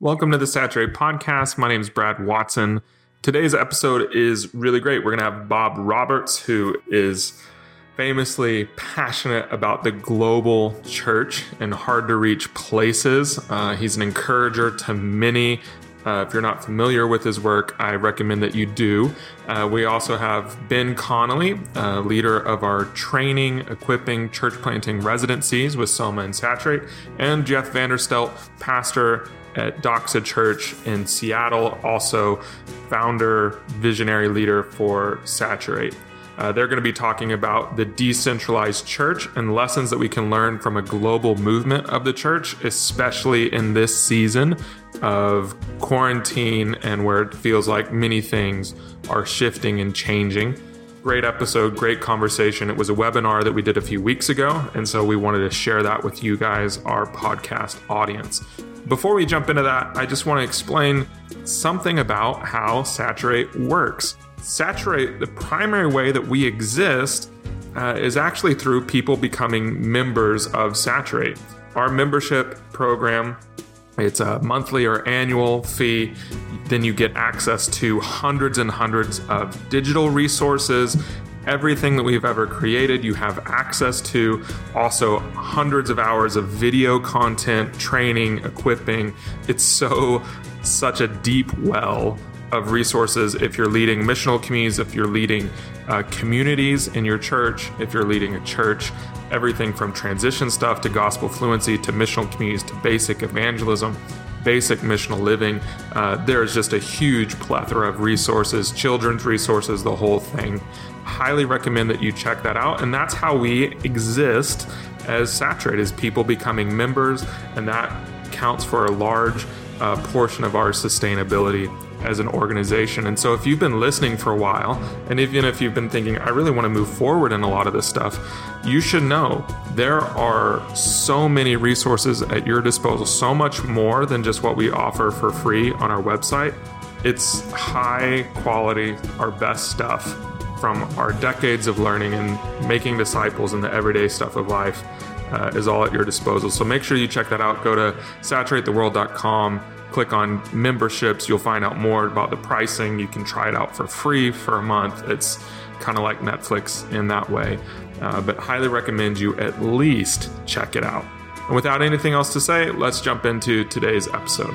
Welcome to the Saturate Podcast. My name is Brad Watson. Today's episode is really great. We're going to have Bob Roberts, who is famously passionate about the global church and hard to reach places. Uh, he's an encourager to many. Uh, if you're not familiar with his work, I recommend that you do. Uh, we also have Ben Connelly, uh, leader of our training, equipping, church planting residencies with Soma and Saturate, and Jeff Vanderstelt, pastor at Doxa Church in Seattle, also founder, visionary leader for Saturate. Uh, they're going to be talking about the decentralized church and lessons that we can learn from a global movement of the church, especially in this season of quarantine and where it feels like many things are shifting and changing. Great episode, great conversation. It was a webinar that we did a few weeks ago, and so we wanted to share that with you guys, our podcast audience. Before we jump into that, I just want to explain something about how Saturate works. Saturate, the primary way that we exist uh, is actually through people becoming members of Saturate. Our membership program, it's a monthly or annual fee. Then you get access to hundreds and hundreds of digital resources everything that we've ever created. You have access to also hundreds of hours of video content, training, equipping. It's so, such a deep well of resources if you're leading missional communities, if you're leading uh, communities in your church, if you're leading a church, everything from transition stuff to gospel fluency to missional communities to basic evangelism basic missional living. Uh, there's just a huge plethora of resources, children's resources, the whole thing. Highly recommend that you check that out. And that's how we exist as Saturate, is people becoming members, and that counts for a large uh, portion of our sustainability as an organization. And so, if you've been listening for a while, and even if you've been thinking, I really want to move forward in a lot of this stuff, you should know there are so many resources at your disposal, so much more than just what we offer for free on our website. It's high quality, our best stuff from our decades of learning and making disciples in the everyday stuff of life. Uh, is all at your disposal. So make sure you check that out. Go to saturatetheworld.com click on memberships, you'll find out more about the pricing. You can try it out for free for a month. It's kind of like Netflix in that way. Uh, but highly recommend you at least check it out. And without anything else to say, let's jump into today's episode.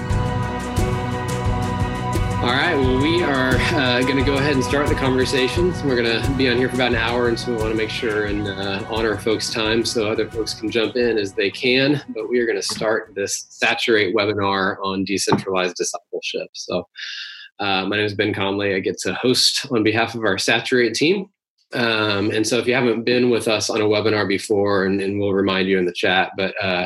All right, well, we are uh, going to go ahead and start the conversations. We're going to be on here for about an hour, and so we want to make sure and uh, honor folks' time so other folks can jump in as they can. But we are going to start this Saturate webinar on decentralized discipleship. So, uh, my name is Ben Connelly. I get to host on behalf of our Saturate team. Um, and so if you haven't been with us on a webinar before, and, and we'll remind you in the chat, but uh,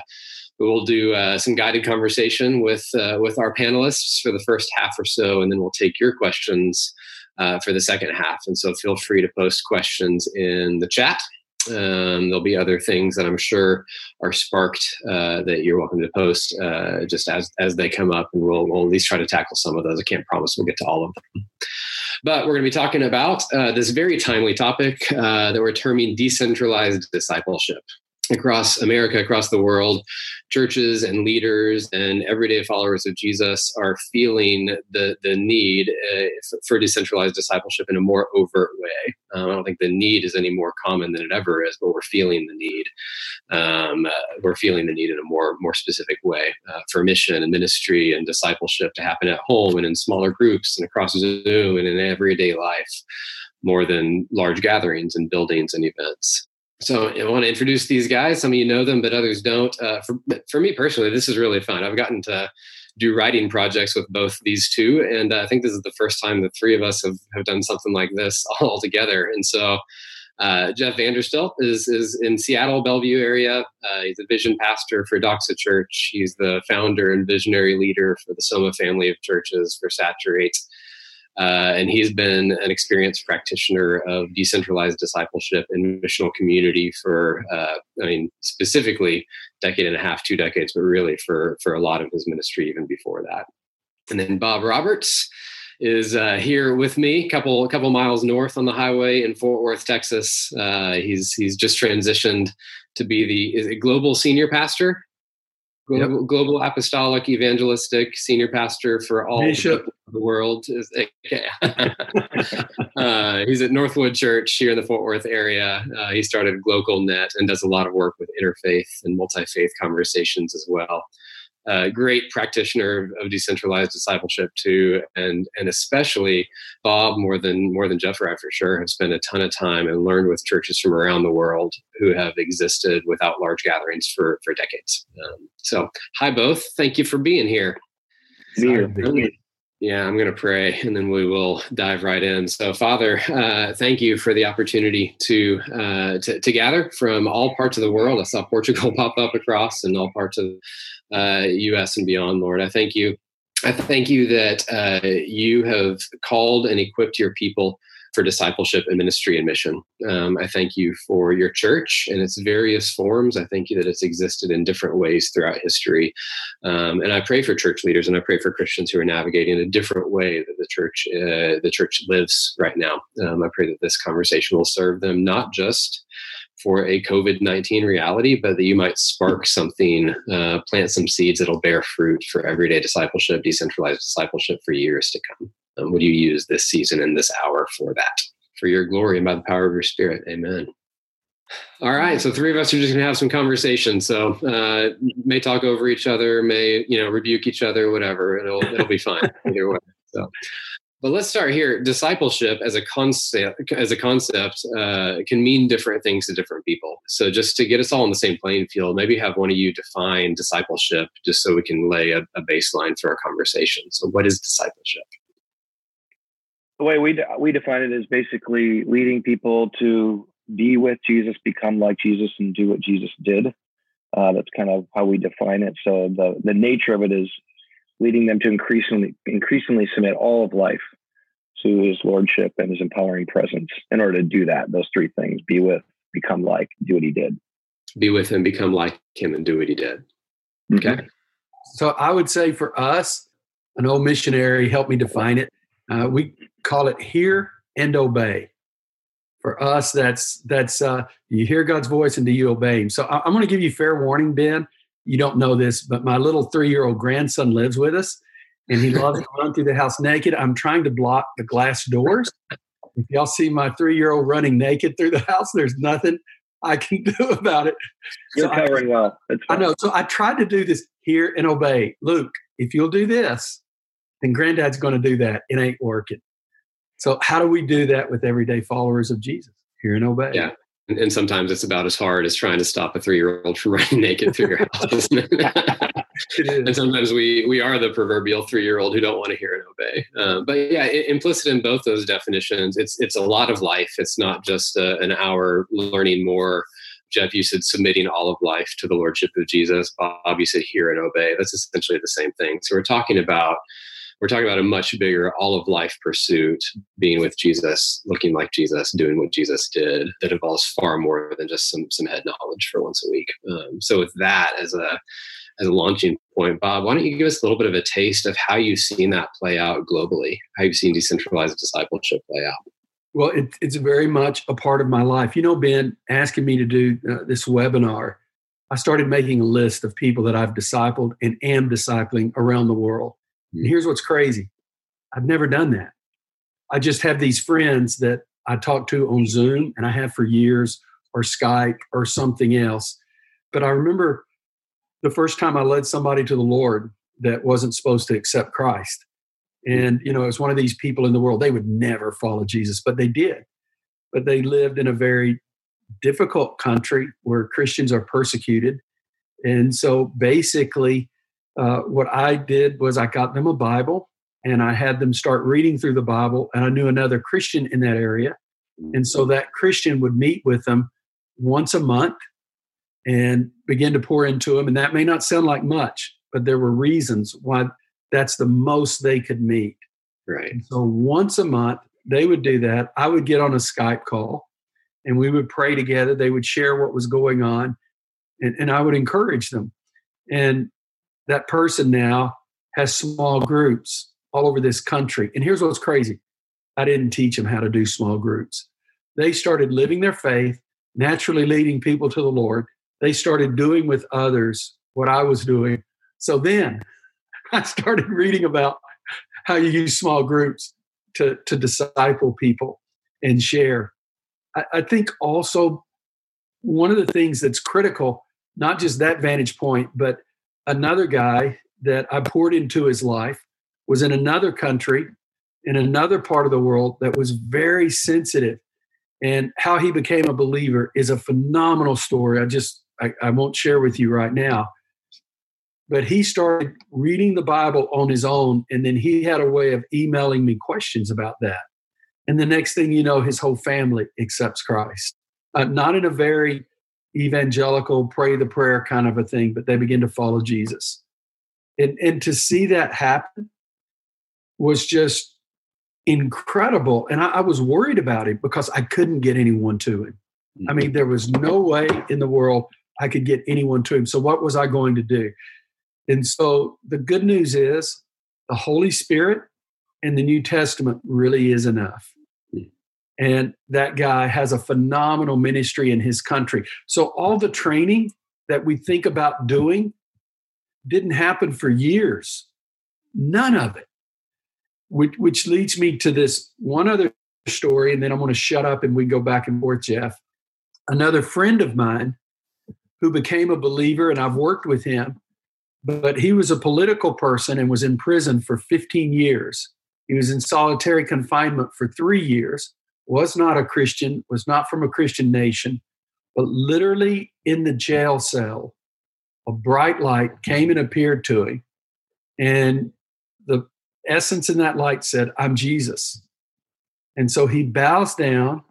we'll do uh, some guided conversation with uh, with our panelists for the first half or so, and then we'll take your questions uh, for the second half. And so feel free to post questions in the chat, um, there'll be other things that I'm sure are sparked uh, that you're welcome to post uh, just as as they come up, and we'll, we'll at least try to tackle some of those. I can't promise we'll get to all of them. But we're going to be talking about uh, this very timely topic uh, that we're terming decentralized discipleship across America, across the world, churches and leaders and everyday followers of Jesus are feeling the the need uh, for decentralized discipleship in a more overt way. Um, I don't think the need is any more common than it ever is, but we're feeling the need. Um, uh, we're feeling the need in a more more specific way uh, for mission and ministry and discipleship to happen at home and in smaller groups and across Zoom and in everyday life, more than large gatherings and buildings and events. So I want to introduce these guys. Some of you know them, but others don't. Uh, for, for me personally, this is really fun. I've gotten to do writing projects with both these two, and uh, I think this is the first time the three of us have, have done something like this all together. And so uh, Jeff Vanderstelt is, is in Seattle, Bellevue area. Uh, he's a vision pastor for Doxa Church. He's the founder and visionary leader for the Soma family of churches for Saturate. Uh, and he's been an experienced practitioner of decentralized discipleship and missional community for, uh, I mean, specifically decade and a half, two decades, but really for for a lot of his ministry even before that. And then Bob Roberts is uh, here with me, a couple couple miles north on the highway in Fort Worth, Texas. Uh, he's he's just transitioned to be the global senior pastor, global, yep. global apostolic evangelistic senior pastor for all Bishop. the world. Uh, he's at Northwood Church here in the Fort Worth area. Uh, he started GlocalNet and does a lot of work with interfaith and multi faith conversations as well a great practitioner of decentralized discipleship too, and and especially Bob more than more than Jeff I for sure have spent a ton of time and learned with churches from around the world who have existed without large gatherings for for decades. Um, so hi both, thank you for being here. Here. Yeah, I'm going to pray and then we will dive right in. So, Father, uh, thank you for the opportunity to, uh, to, to gather from all parts of the world. I saw Portugal pop up across and all parts of uh, U.S. and beyond, Lord. I thank you. I thank you that uh, you have called and equipped your people for discipleship and ministry and mission. Um, I thank you for your church and its various forms. I thank you that it's existed in different ways throughout history. Um, and I pray for church leaders and I pray for Christians who are navigating a different way that the church uh, the church lives right now. Um, I pray that this conversation will serve them not just for a COVID 19 reality, but that you might spark something, uh, plant some seeds that'll bear fruit for everyday discipleship, decentralized discipleship for years to come. Um, would you use this season and this hour for that? For your glory and by the power of your spirit. Amen. All right, so three of us are just gonna have some conversation. So uh, may talk over each other, may you know rebuke each other, whatever. It'll it'll be fine either way. So but let's start here. Discipleship as a concept, as a concept, uh, can mean different things to different people. So, just to get us all on the same playing field, maybe have one of you define discipleship, just so we can lay a, a baseline for our conversation. So, what is discipleship? The way we de- we define it is basically leading people to be with Jesus, become like Jesus, and do what Jesus did. Uh, that's kind of how we define it. So the the nature of it is leading them to increasingly increasingly submit all of life to his lordship and his empowering presence in order to do that those three things be with become like do what he did be with him become like him and do what he did okay mm-hmm. so i would say for us an old missionary helped me define it uh, we call it hear and obey for us that's that's uh, you hear god's voice and do you obey him so I, i'm going to give you fair warning ben you don't know this, but my little three year old grandson lives with us and he loves to run through the house naked. I'm trying to block the glass doors. If y'all see my three year old running naked through the house, there's nothing I can do about it. You're so covering I, well. I know. So I tried to do this hear and obey. Luke, if you'll do this, then granddad's going to do that. It ain't working. So how do we do that with everyday followers of Jesus? Hear and obey. Yeah and sometimes it's about as hard as trying to stop a three-year-old from running naked through your house. and sometimes we we are the proverbial three-year-old who don't want to hear and obey. Uh, but yeah, it, implicit in both those definitions, it's it's a lot of life. It's not just a, an hour learning more. Jeff, you said submitting all of life to the lordship of Jesus. Bob, you said hear and obey. That's essentially the same thing. So we're talking about we're talking about a much bigger all of life pursuit being with jesus looking like jesus doing what jesus did that involves far more than just some some head knowledge for once a week. Um, so with that as a as a launching point bob why don't you give us a little bit of a taste of how you've seen that play out globally? How you've seen decentralized discipleship play out? Well it, it's very much a part of my life. You know ben asking me to do uh, this webinar i started making a list of people that i've discipled and am discipling around the world and here's what's crazy I've never done that. I just have these friends that I talk to on Zoom and I have for years, or Skype, or something else. But I remember the first time I led somebody to the Lord that wasn't supposed to accept Christ. And, you know, it was one of these people in the world, they would never follow Jesus, but they did. But they lived in a very difficult country where Christians are persecuted. And so basically, uh, what I did was I got them a Bible and I had them start reading through the Bible. And I knew another Christian in that area. And so that Christian would meet with them once a month and begin to pour into them. And that may not sound like much, but there were reasons why that's the most they could meet. Right. And so once a month, they would do that. I would get on a Skype call and we would pray together. They would share what was going on and, and I would encourage them. And that person now has small groups all over this country. And here's what's crazy I didn't teach them how to do small groups. They started living their faith, naturally leading people to the Lord. They started doing with others what I was doing. So then I started reading about how you use small groups to, to disciple people and share. I, I think also one of the things that's critical, not just that vantage point, but another guy that I poured into his life was in another country, in another part of the world that was very sensitive. And how he became a believer is a phenomenal story. I just, I, I won't share with you right now. But he started reading the Bible on his own, and then he had a way of emailing me questions about that. And the next thing you know, his whole family accepts Christ. Uh, not in a very evangelical, pray the prayer kind of a thing, but they begin to follow Jesus. And, and to see that happen was just incredible. And I, I was worried about it because I couldn't get anyone to him. I mean, there was no way in the world I could get anyone to him. So, what was I going to do? And so, the good news is the Holy Spirit and the New Testament really is enough. And that guy has a phenomenal ministry in his country. So, all the training that we think about doing didn't happen for years. None of it. Which, which leads me to this one other story, and then I'm going to shut up and we go back and forth, Jeff. Another friend of mine who became a believer, and I've worked with him, but he was a political person and was in prison for 15 years. He was in solitary confinement for three years, was not a Christian, was not from a Christian nation, but literally in the jail cell, a bright light came and appeared to him. And the essence in that light said, I'm Jesus. And so he bows down,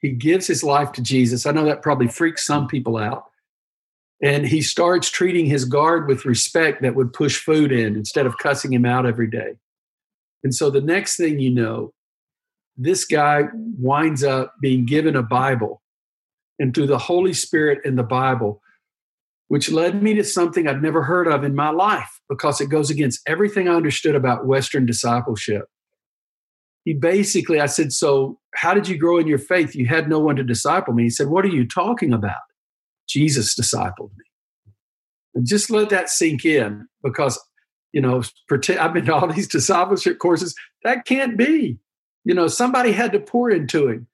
he gives his life to Jesus. I know that probably freaks some people out. And he starts treating his guard with respect that would push food in instead of cussing him out every day. And so the next thing you know, this guy winds up being given a Bible. And through the Holy Spirit in the Bible, which led me to something I'd never heard of in my life because it goes against everything I understood about Western discipleship. He basically, I said, So, how did you grow in your faith? You had no one to disciple me. He said, What are you talking about? Jesus discipled me. And just let that sink in because, you know, I've been to all these discipleship courses. That can't be. You know, somebody had to pour into him.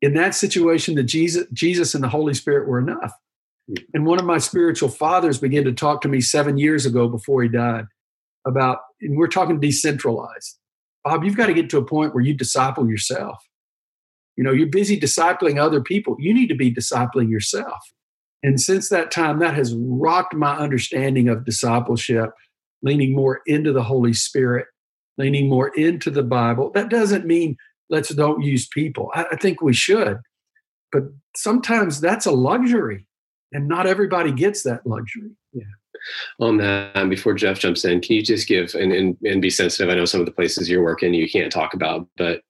In that situation, the Jesus, Jesus and the Holy Spirit were enough. And one of my spiritual fathers began to talk to me seven years ago before he died about, and we're talking decentralized. Bob, you've got to get to a point where you disciple yourself. You know, you're busy discipling other people. You need to be discipling yourself. And since that time, that has rocked my understanding of discipleship, leaning more into the Holy Spirit, leaning more into the Bible. That doesn't mean let's don't use people. I, I think we should. But sometimes that's a luxury, and not everybody gets that luxury. Yeah. On that, before Jeff jumps in, can you just give and, and, and be sensitive? I know some of the places you're working you can't talk about, but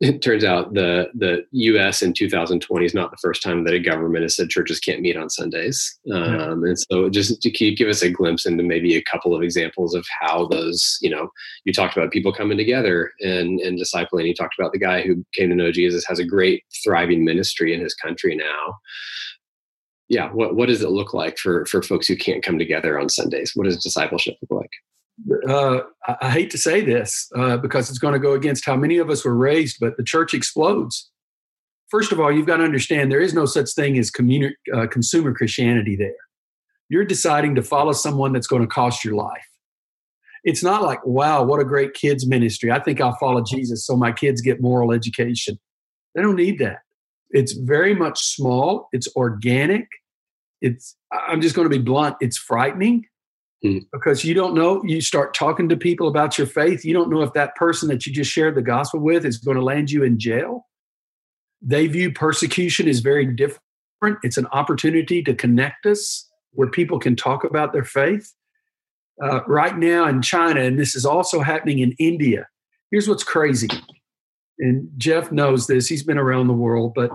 it turns out the the U.S. in 2020 is not the first time that a government has said churches can't meet on Sundays. Um, And so, just to keep, give us a glimpse into maybe a couple of examples of how those, you know, you talked about people coming together and and discipling. You talked about the guy who came to know Jesus has a great thriving ministry in his country now. Yeah, what what does it look like for for folks who can't come together on Sundays? What does discipleship look like? Uh, I, hate to say this uh, because it's going to go against how many of us were raised, but the church explodes. First of all, you've got to understand there is no such thing as communi- uh, consumer Christianity there. You're deciding to follow someone that's going to cost your life. It's not like, wow, what a great kids ministry. I think I'll follow Jesus so my kids get moral education. They don't need that. It's very much small, it's organic. It's I'm just going to be blunt, it's frightening Mm. Because you don't know, you start talking to people about your faith. You don't know if that person that you just shared the gospel with is going to land you in jail. They view persecution as very different. It's an opportunity to connect us where people can talk about their faith. Uh, right now in China, and this is also happening in India, here's what's crazy. And Jeff knows this. He's been around the world, but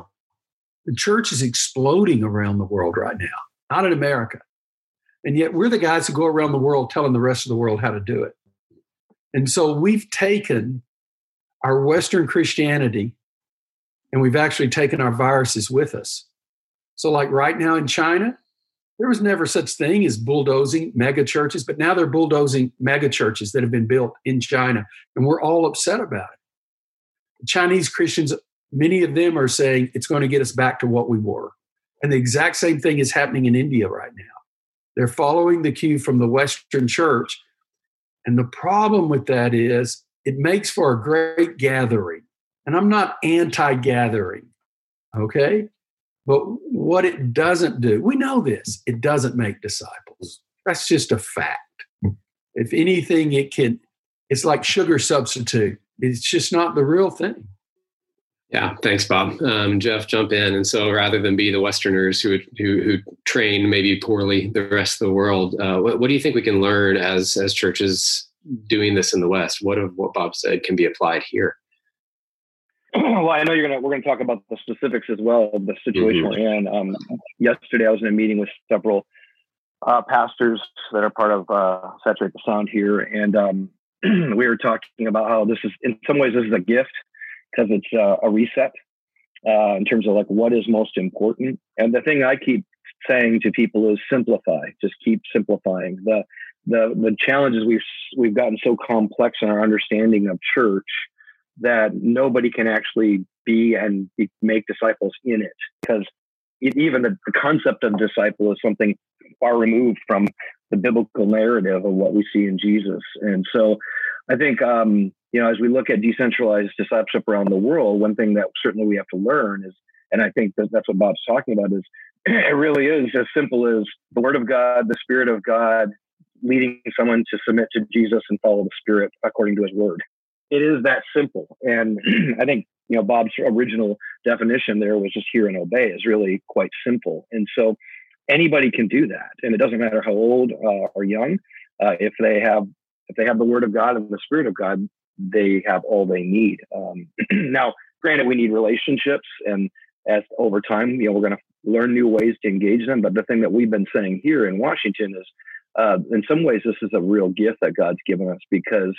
the church is exploding around the world right now, not in America. And yet we're the guys who go around the world telling the rest of the world how to do it. And so we've taken our Western Christianity and we've actually taken our viruses with us. So, like right now in China, there was never such thing as bulldozing mega churches, but now they're bulldozing mega churches that have been built in China, and we're all upset about it. The Chinese Christians, many of them are saying it's going to get us back to what we were. And the exact same thing is happening in India right now. They're following the cue from the Western church. And the problem with that is it makes for a great gathering. And I'm not anti gathering, okay? But what it doesn't do, we know this, it doesn't make disciples. That's just a fact. If anything, it can, it's like sugar substitute. It's just not the real thing. Yeah, thanks, Bob. Um, Jeff, jump in. And so, rather than be the Westerners who who, who train maybe poorly the rest of the world, uh, what, what do you think we can learn as as churches doing this in the West? What of what Bob said can be applied here? well, I know you're gonna we're gonna talk about the specifics as well of the situation mm-hmm. we're in. Um, yesterday, I was in a meeting with several uh, pastors that are part of uh, Saturate the Sound here, and um, we were talking about how this is, in some ways, this is a gift because it's uh, a reset uh, in terms of like what is most important. And the thing I keep saying to people is simplify. Just keep simplifying. The the the challenges we've we've gotten so complex in our understanding of church that nobody can actually be and be, make disciples in it because even the, the, concept of disciple is something far removed from the biblical narrative of what we see in Jesus. And so I think, um, you know, as we look at decentralized discipleship around the world, one thing that certainly we have to learn is, and I think that that's what Bob's talking about is it really is as simple as the word of God, the spirit of God, leading someone to submit to Jesus and follow the spirit according to his word it is that simple. And I think, you know, Bob's original definition there was just hear and obey is really quite simple. And so anybody can do that. And it doesn't matter how old uh, or young, uh, if they have, if they have the word of God and the spirit of God, they have all they need. Um, now, granted, we need relationships and as over time, you know, we're going to learn new ways to engage them. But the thing that we've been saying here in Washington is, uh, in some ways, this is a real gift that God's given us because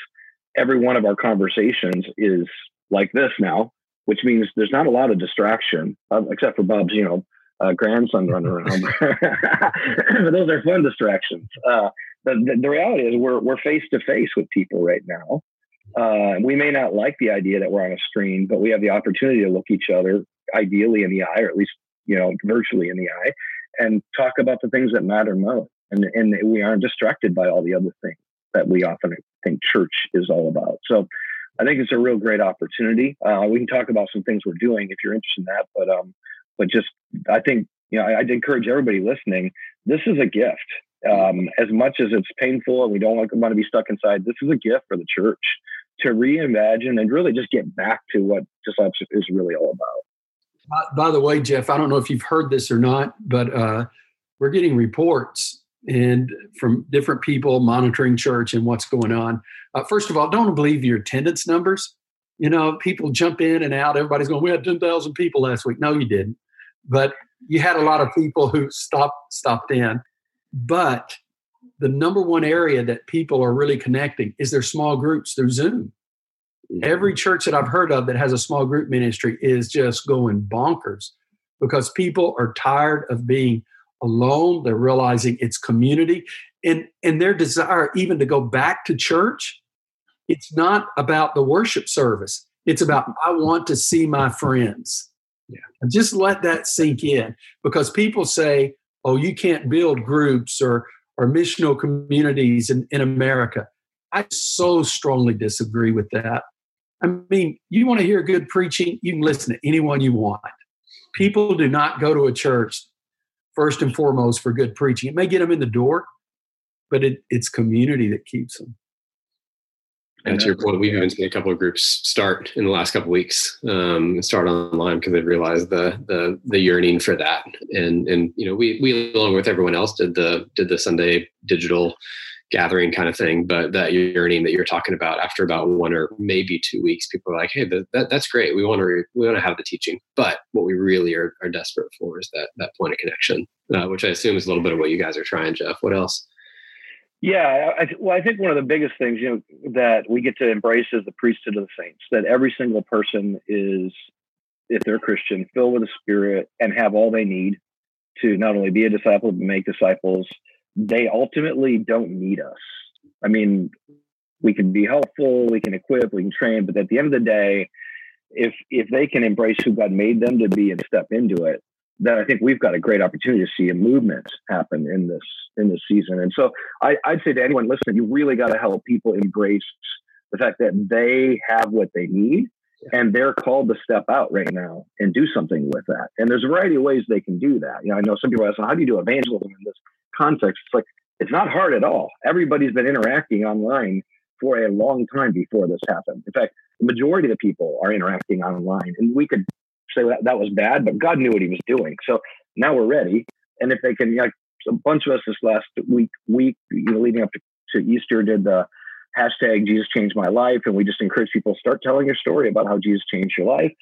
every one of our conversations is like this now, which means there's not a lot of distraction, uh, except for Bob's, you know, uh, grandson running around. but those are fun distractions. Uh, the, the, the, reality is we're we're face to face with people right now. Uh, we may not like the idea that we're on a screen, but we have the opportunity to look each other ideally in the eye, or at least you know virtually in the eye, and talk about the things that matter most. And and we aren't distracted by all the other things that we often think church is all about. So I think it's a real great opportunity. Uh, we can talk about some things we're doing if you're interested in that, but um, but just I think you know I, would encourage everybody listening. This is a gift. Um, as much as it's painful and we don't want, want to be stuck inside, this is a gift for the church to reimagine and really just get back to what discipleship is really all about. By, by the way, Jeff, I don't know if you've heard this or not, but uh, we're getting reports and from different people monitoring church and what's going on. Uh, first of all, don't believe your attendance numbers. You know, people jump in and out. Everybody's going, we had 10,000 people last week. No, you didn't. But you had a lot of people who stopped stopped in. But the number one area that people are really connecting is their small groups through Zoom. Every mm-hmm. church that I've heard of that has a small group ministry is just going bonkers because people are tired of being alone. They're realizing it's community. And, and their desire even to go back to church, it's not about the worship service. It's about, mm-hmm. I want to see my friends. Yeah. Just let that sink in because people say, oh, you can't build groups or, or missional communities in, in America. I so strongly disagree with that. I mean, you want to hear good preaching, you can listen to anyone you want. People do not go to a church first and foremost for good preaching. It may get them in the door, but it, it's community that keeps them. And to your point, we've even seen a couple of groups start in the last couple of weeks, um, start online because they've realized the, the the yearning for that. And and you know, we we along with everyone else did the did the Sunday digital gathering kind of thing. But that yearning that you're talking about after about one or maybe two weeks, people are like, "Hey, that, that's great. We want to we want to have the teaching, but what we really are, are desperate for is that that point of connection, uh, which I assume is a little bit of what you guys are trying, Jeff. What else? Yeah, I, well, I think one of the biggest things you know that we get to embrace is the priesthood of the saints. That every single person is, if they're Christian, filled with the Spirit and have all they need to not only be a disciple but make disciples. They ultimately don't need us. I mean, we can be helpful, we can equip, we can train, but at the end of the day, if if they can embrace who God made them to be and step into it, then I think we've got a great opportunity to see a movement happen in this in this season. And so I, would say to anyone listening, you really got to help people embrace the fact that they have what they need and they're called to step out right now and do something with that. And there's a variety of ways they can do that. You know, I know some people ask, well, how do you do evangelism in this context? It's like it's not hard at all. Everybody's been interacting online for a long time before this happened. In fact, the majority of the people are interacting online, and we could say that, that was bad, but God knew what He was doing. So now we're ready. And if they can, like a bunch of us this last week, week, you know, leading up to, to Easter, did the hashtag Jesus changed my life, and we just encourage people start telling your story about how Jesus changed your life.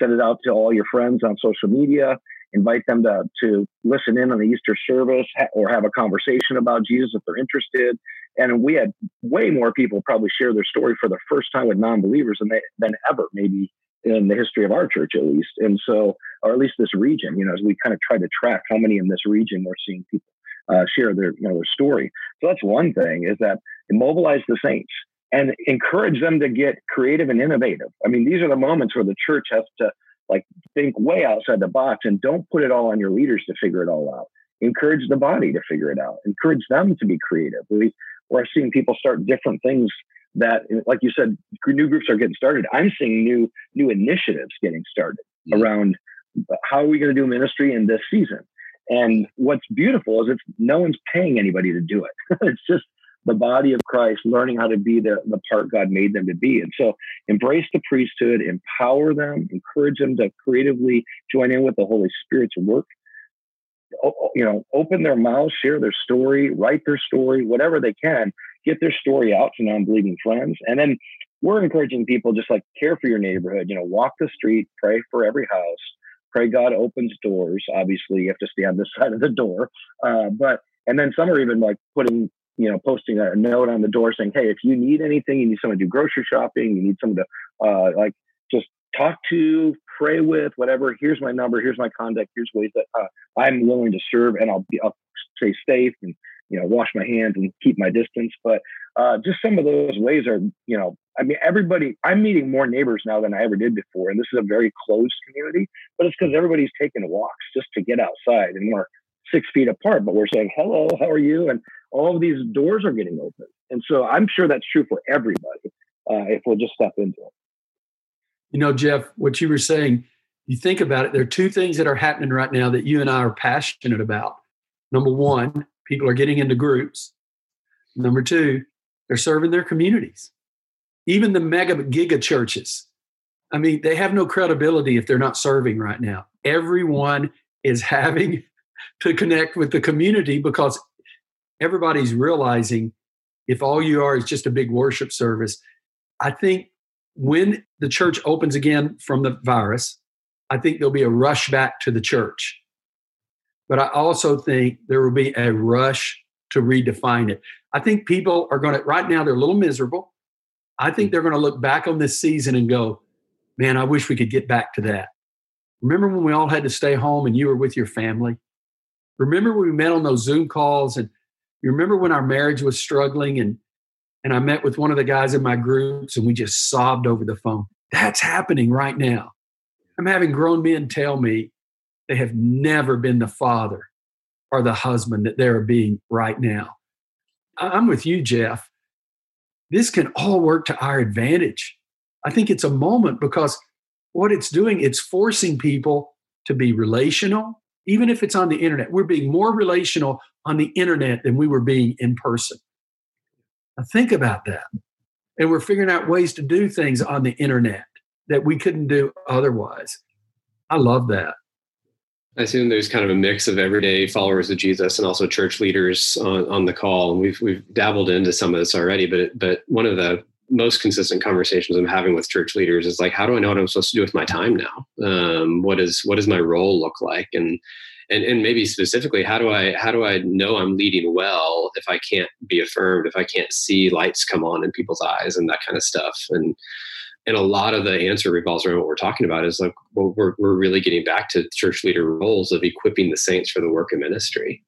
Send it out to all your friends on social media. Invite them to to listen in on the Easter service or have a conversation about Jesus if they're interested. And we had way more people probably share their story for the first time with non-believers than than ever, maybe in the history of our church at least. And so or at least this region you know as we kind of try to track how many in this region we're seeing people uh, share their you know their story. So that's one thing is that mobilize the saints and encourage them to get creative and innovative. I mean these are the moments where the church has to like think way outside the box and don't put it all on your leaders to figure it all out. Encourage the body to figure it out. Encourage them to be creative. We, we're seeing people start different things that, like you said, new groups are getting started. I'm seeing new new initiatives getting started mm-hmm. around how are we going to do ministry in this season. And what's beautiful is it's no one's paying anybody to do it. it's just the body of Christ learning how to be the, the part God made them to be. And so embrace the priesthood, empower them, encourage them to creatively join in with the Holy Spirit's work. you know, open their mouths, share their story, write their story, whatever they can, get their story out to non-believing friends. And then we're encouraging people just like care for your neighborhood, you know, walk the street, pray for every house, pray God opens doors. Obviously, you have to stay on this side of the door. Uh, but, and then some are even like putting, you know, posting a note on the door saying, hey, if you need anything, you need someone to do grocery shopping, you need someone to uh, like just talk to, pray with, whatever. Here's my number. Here's my contact. Here's ways that uh, I'm willing to serve, and I'll be I'll stay safe and you know, wash my hands and keep my distance. But uh, just some of those ways are, you know, I mean, everybody, I'm meeting more neighbors now than I ever did before. And this is a very closed community, but it's because everybody's taking walks just to get outside and we're six feet apart, but we're saying, hello, how are you? And all of these doors are getting open. And so I'm sure that's true for everybody uh, if we'll just step into it. You know, Jeff, what you were saying, you think about it, there are two things that are happening right now that you and I are passionate about. Number one, People are getting into groups. Number two, they're serving their communities. Even the mega giga churches. I mean, they have no credibility if they're not serving right now. Everyone is having to connect with the community because everybody's realizing if all you are is just a big worship service. I think when the church opens again from the virus, I think there'll be a rush back to the church. But I also think there will be a rush to redefine it. I think people are going to, right now, they're a little miserable. I think they're going to look back on this season and go, man, I wish we could get back to that. Remember when we all had to stay home and you were with your family? Remember when we met on those Zoom calls and you remember when our marriage was struggling and and I met with one of the guys in my groups and we just sobbed over the phone. That's happening right now. I'm having grown men tell me they have never been the father or the husband that they're being right now. I'm with you, Jeff. This can all work to our advantage. I think it's a moment because what it's doing, it's forcing people to be relational, even if it's on the internet. We're being more relational on the internet than we were being in person. Now, think about that. And we're figuring out ways to do things on the internet that we couldn't do otherwise. I love that. I assume there's kind of a mix of everyday followers of Jesus and also church leaders on, on the call. And we've we've dabbled into some of this already, but but one of the most consistent conversations I'm having with church leaders is like, how do I know what I'm supposed to do with my time now? Um, what is what does my role look like? And and and maybe specifically, how do I how do I know I'm leading well if I can't be affirmed, if I can't see lights come on in people's eyes and that kind of stuff? And and a lot of the answer revolves around what we're talking about is like well, we're, we're really getting back to church leader roles of equipping the saints for the work of ministry.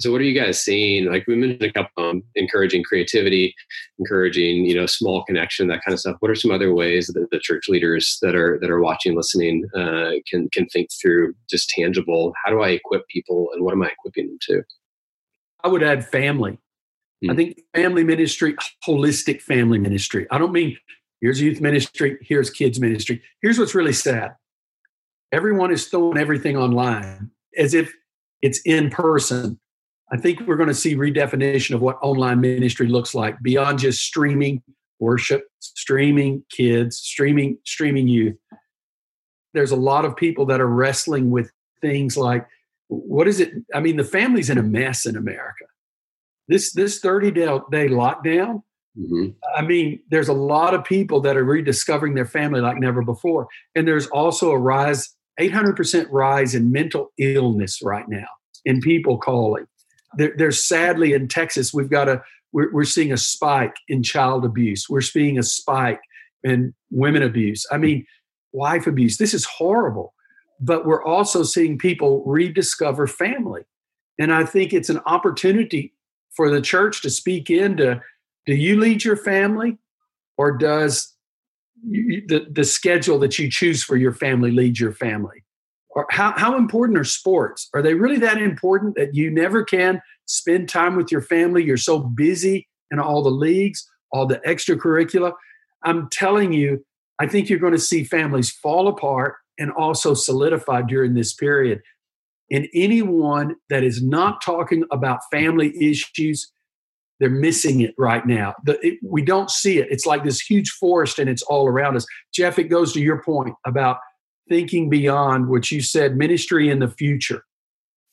So what are you guys seeing? Like we mentioned a couple um, encouraging creativity encouraging you know small connection that kind of stuff. What are some other ways that the church leaders that are that are watching listening uh, can can think through just tangible how do i equip people and what am i equipping them to? I would add family. I hmm. think family ministry, holistic family ministry. I don't mean Here's youth ministry. Here's kids ministry. Here's what's really sad. Everyone is throwing everything online as if it's in person. I think we're going to see redefinition of what online ministry looks like beyond just streaming worship, streaming kids, streaming streaming youth. There's a lot of people that are wrestling with things like what is it? I mean, the family's in a mess in America. This this 30 day, lockdown Mm-hmm. I mean, there's a lot of people that are rediscovering their family like never before. And there's also a rise, 800% rise in mental illness right now in people calling. There, there's sadly in Texas, we've got a, we're, we're seeing a spike in child abuse. We're seeing a spike in women abuse. I mean, wife abuse. This is horrible. But we're also seeing people rediscover family. And I think it's an opportunity for the church to speak into do you lead your family or does you, the, the schedule that you choose for your family lead your family? Or how, how important are sports? Are they really that important that you never can spend time with your family? You're so busy in all the leagues all the extracurricular. I'm telling you i think you're going to see families fall apart and also solidify during this period. And anyone that is not talking about family issues they're missing it right now. The, it, we don't see it. It's like this huge forest and it's all around us. Jeff, it goes to your point about thinking beyond what you said, ministry in the future.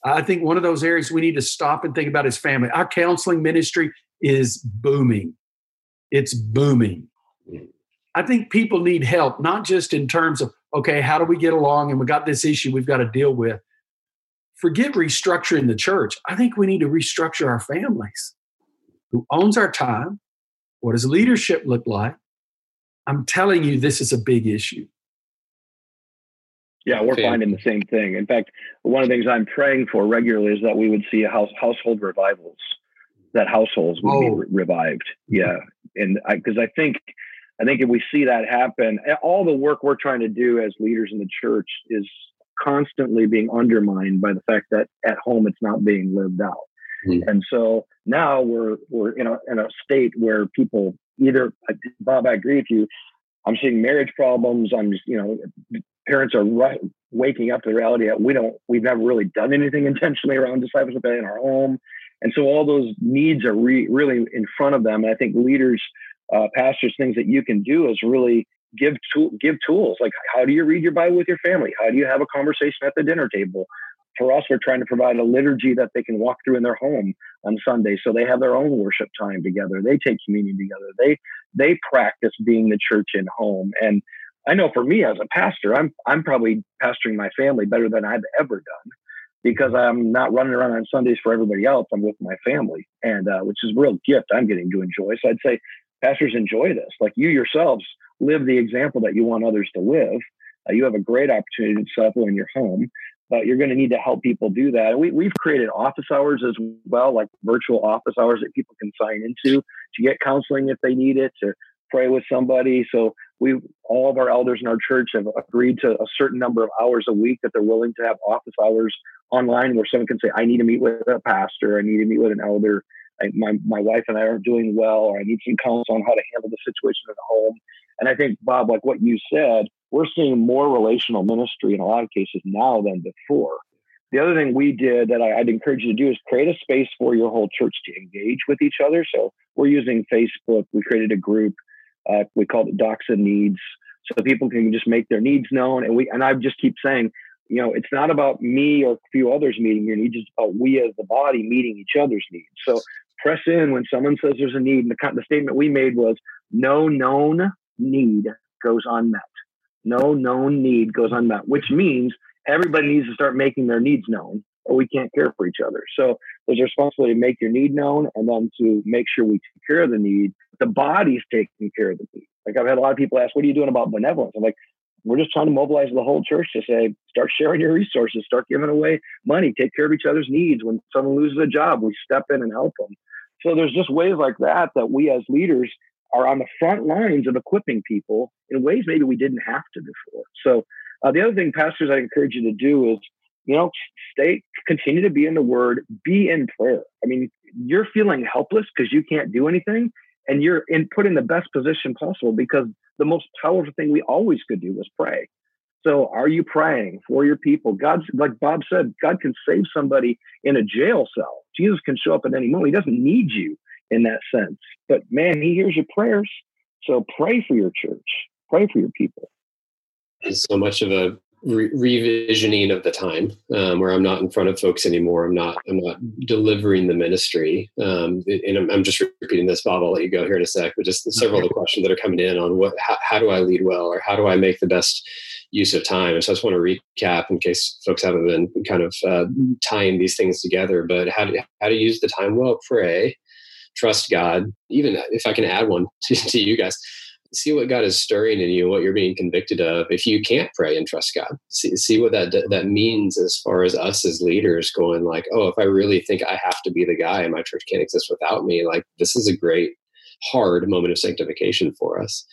I think one of those areas we need to stop and think about is family. Our counseling ministry is booming. It's booming. I think people need help, not just in terms of, okay, how do we get along and we got this issue we've got to deal with. Forget restructuring the church. I think we need to restructure our families who owns our time? What does leadership look like? I'm telling you, this is a big issue. Yeah, we're finding the same thing. In fact, one of the things I'm praying for regularly is that we would see house, household revivals, that households would oh. be re- revived. Yeah, and because I, I think, I think if we see that happen, all the work we're trying to do as leaders in the church is constantly being undermined by the fact that at home it's not being lived out. Mm-hmm. And so now we're we're in a in a state where people either Bob, I agree with you. I'm seeing marriage problems. I'm just you know parents are right, waking up to the reality that we don't we've never really done anything intentionally around discipleship in our home, and so all those needs are re, really in front of them. And I think leaders, uh, pastors, things that you can do is really give tool, give tools like how do you read your Bible with your family? How do you have a conversation at the dinner table? For us, we're trying to provide a liturgy that they can walk through in their home on Sunday. So they have their own worship time together. They take communion together. They they practice being the church in home. And I know for me as a pastor, I'm I'm probably pastoring my family better than I've ever done because I'm not running around on Sundays for everybody else. I'm with my family, and uh, which is a real gift I'm getting to enjoy. So I'd say pastors enjoy this. Like you yourselves live the example that you want others to live. Uh, you have a great opportunity to disciple in your home but you're going to need to help people do that. And we, we've created office hours as well, like virtual office hours that people can sign into to get counseling if they need it, to pray with somebody. So we, all of our elders in our church have agreed to a certain number of hours a week that they're willing to have office hours online where someone can say, I need to meet with a pastor, I need to meet with an elder. I, my, my wife and I aren't doing well, or I need some counsel on how to handle the situation at home. And I think, Bob, like what you said, we're seeing more relational ministry in a lot of cases now than before. The other thing we did that I, would encourage you to do is create a space for your whole church to engage with each other. So we're using Facebook. We created a group. Uh, we called it and Needs, so people can just make their needs known. And we and I just keep saying you know, it's not about me or a few others meeting your needs. It's about we as the body meeting each other's needs. So press in when someone says there's a need. And the, the statement we made was no known need goes unmet. No known need goes unmet, which means everybody needs to start making their needs known or we can't care for each other. So there's a responsibility to make your need known and then to make sure we take care of the need. The body's taking care of the need. Like I've had a lot of people ask, what are you doing about benevolence? I'm like, we're just trying to mobilize the whole church to say, start sharing your resources, start giving away money, take care of each other's needs. When someone loses a job, we step in and help them. So there's just ways like that that we as leaders are on the front lines of equipping people in ways maybe we didn't have to before. So uh, the other thing, pastors, I encourage you to do is, you know, stay, continue to be in the Word, be in prayer. I mean, you're feeling helpless because you can't do anything, and you're in put in the best position possible because the most powerful thing we always could do was pray. So, are you praying for your people? God's like Bob said, God can save somebody in a jail cell. Jesus can show up at any moment. He doesn't need you in that sense. But man, he hears your prayers. So pray for your church, pray for your people. It's so much of a re- revisioning of the time um, where I'm not in front of folks anymore. I'm not. I'm not delivering the ministry. Um, and I'm, I'm, just repeating this, Bob. I'll let you go here in a sec. But just several of the questions that are coming in on what, how, how do I lead well, or how do I make the best use of time. And so I just want to recap in case folks haven't been kind of uh, tying these things together. But how to how to use the time well, pray, trust God. Even if I can add one to, to you guys, see what God is stirring in you, what you're being convicted of. If you can't pray and trust God, see, see what that that means as far as us as leaders going like, oh, if I really think I have to be the guy and my church can't exist without me, like this is a great hard moment of sanctification for us.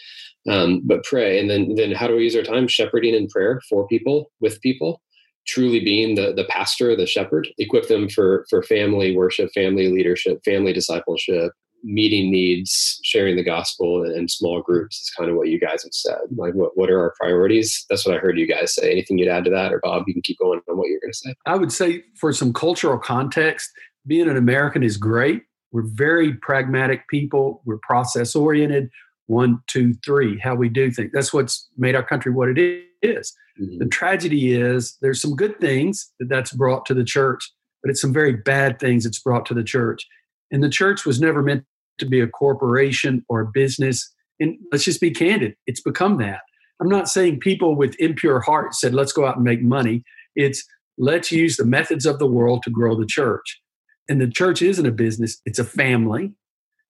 Um, but pray, and then then how do we use our time shepherding in prayer for people with people? Truly being the the pastor, the shepherd, equip them for for family worship, family leadership, family discipleship, meeting needs, sharing the gospel in small groups is kind of what you guys have said. Like what what are our priorities? That's what I heard you guys say. Anything you'd add to that or Bob, you can keep going on what you're going to say. I would say for some cultural context, being an American is great. We're very pragmatic people. We're process oriented. One, two, three, how we do things. That's what's made our country what it is. Mm-hmm. The tragedy is there's some good things that that's brought to the church, but it's some very bad things it's brought to the church. And the church was never meant to be a corporation or a business. And let's just be candid, it's become that. I'm not saying people with impure hearts said, let's go out and make money. It's let's use the methods of the world to grow the church. And the church isn't a business, it's a family,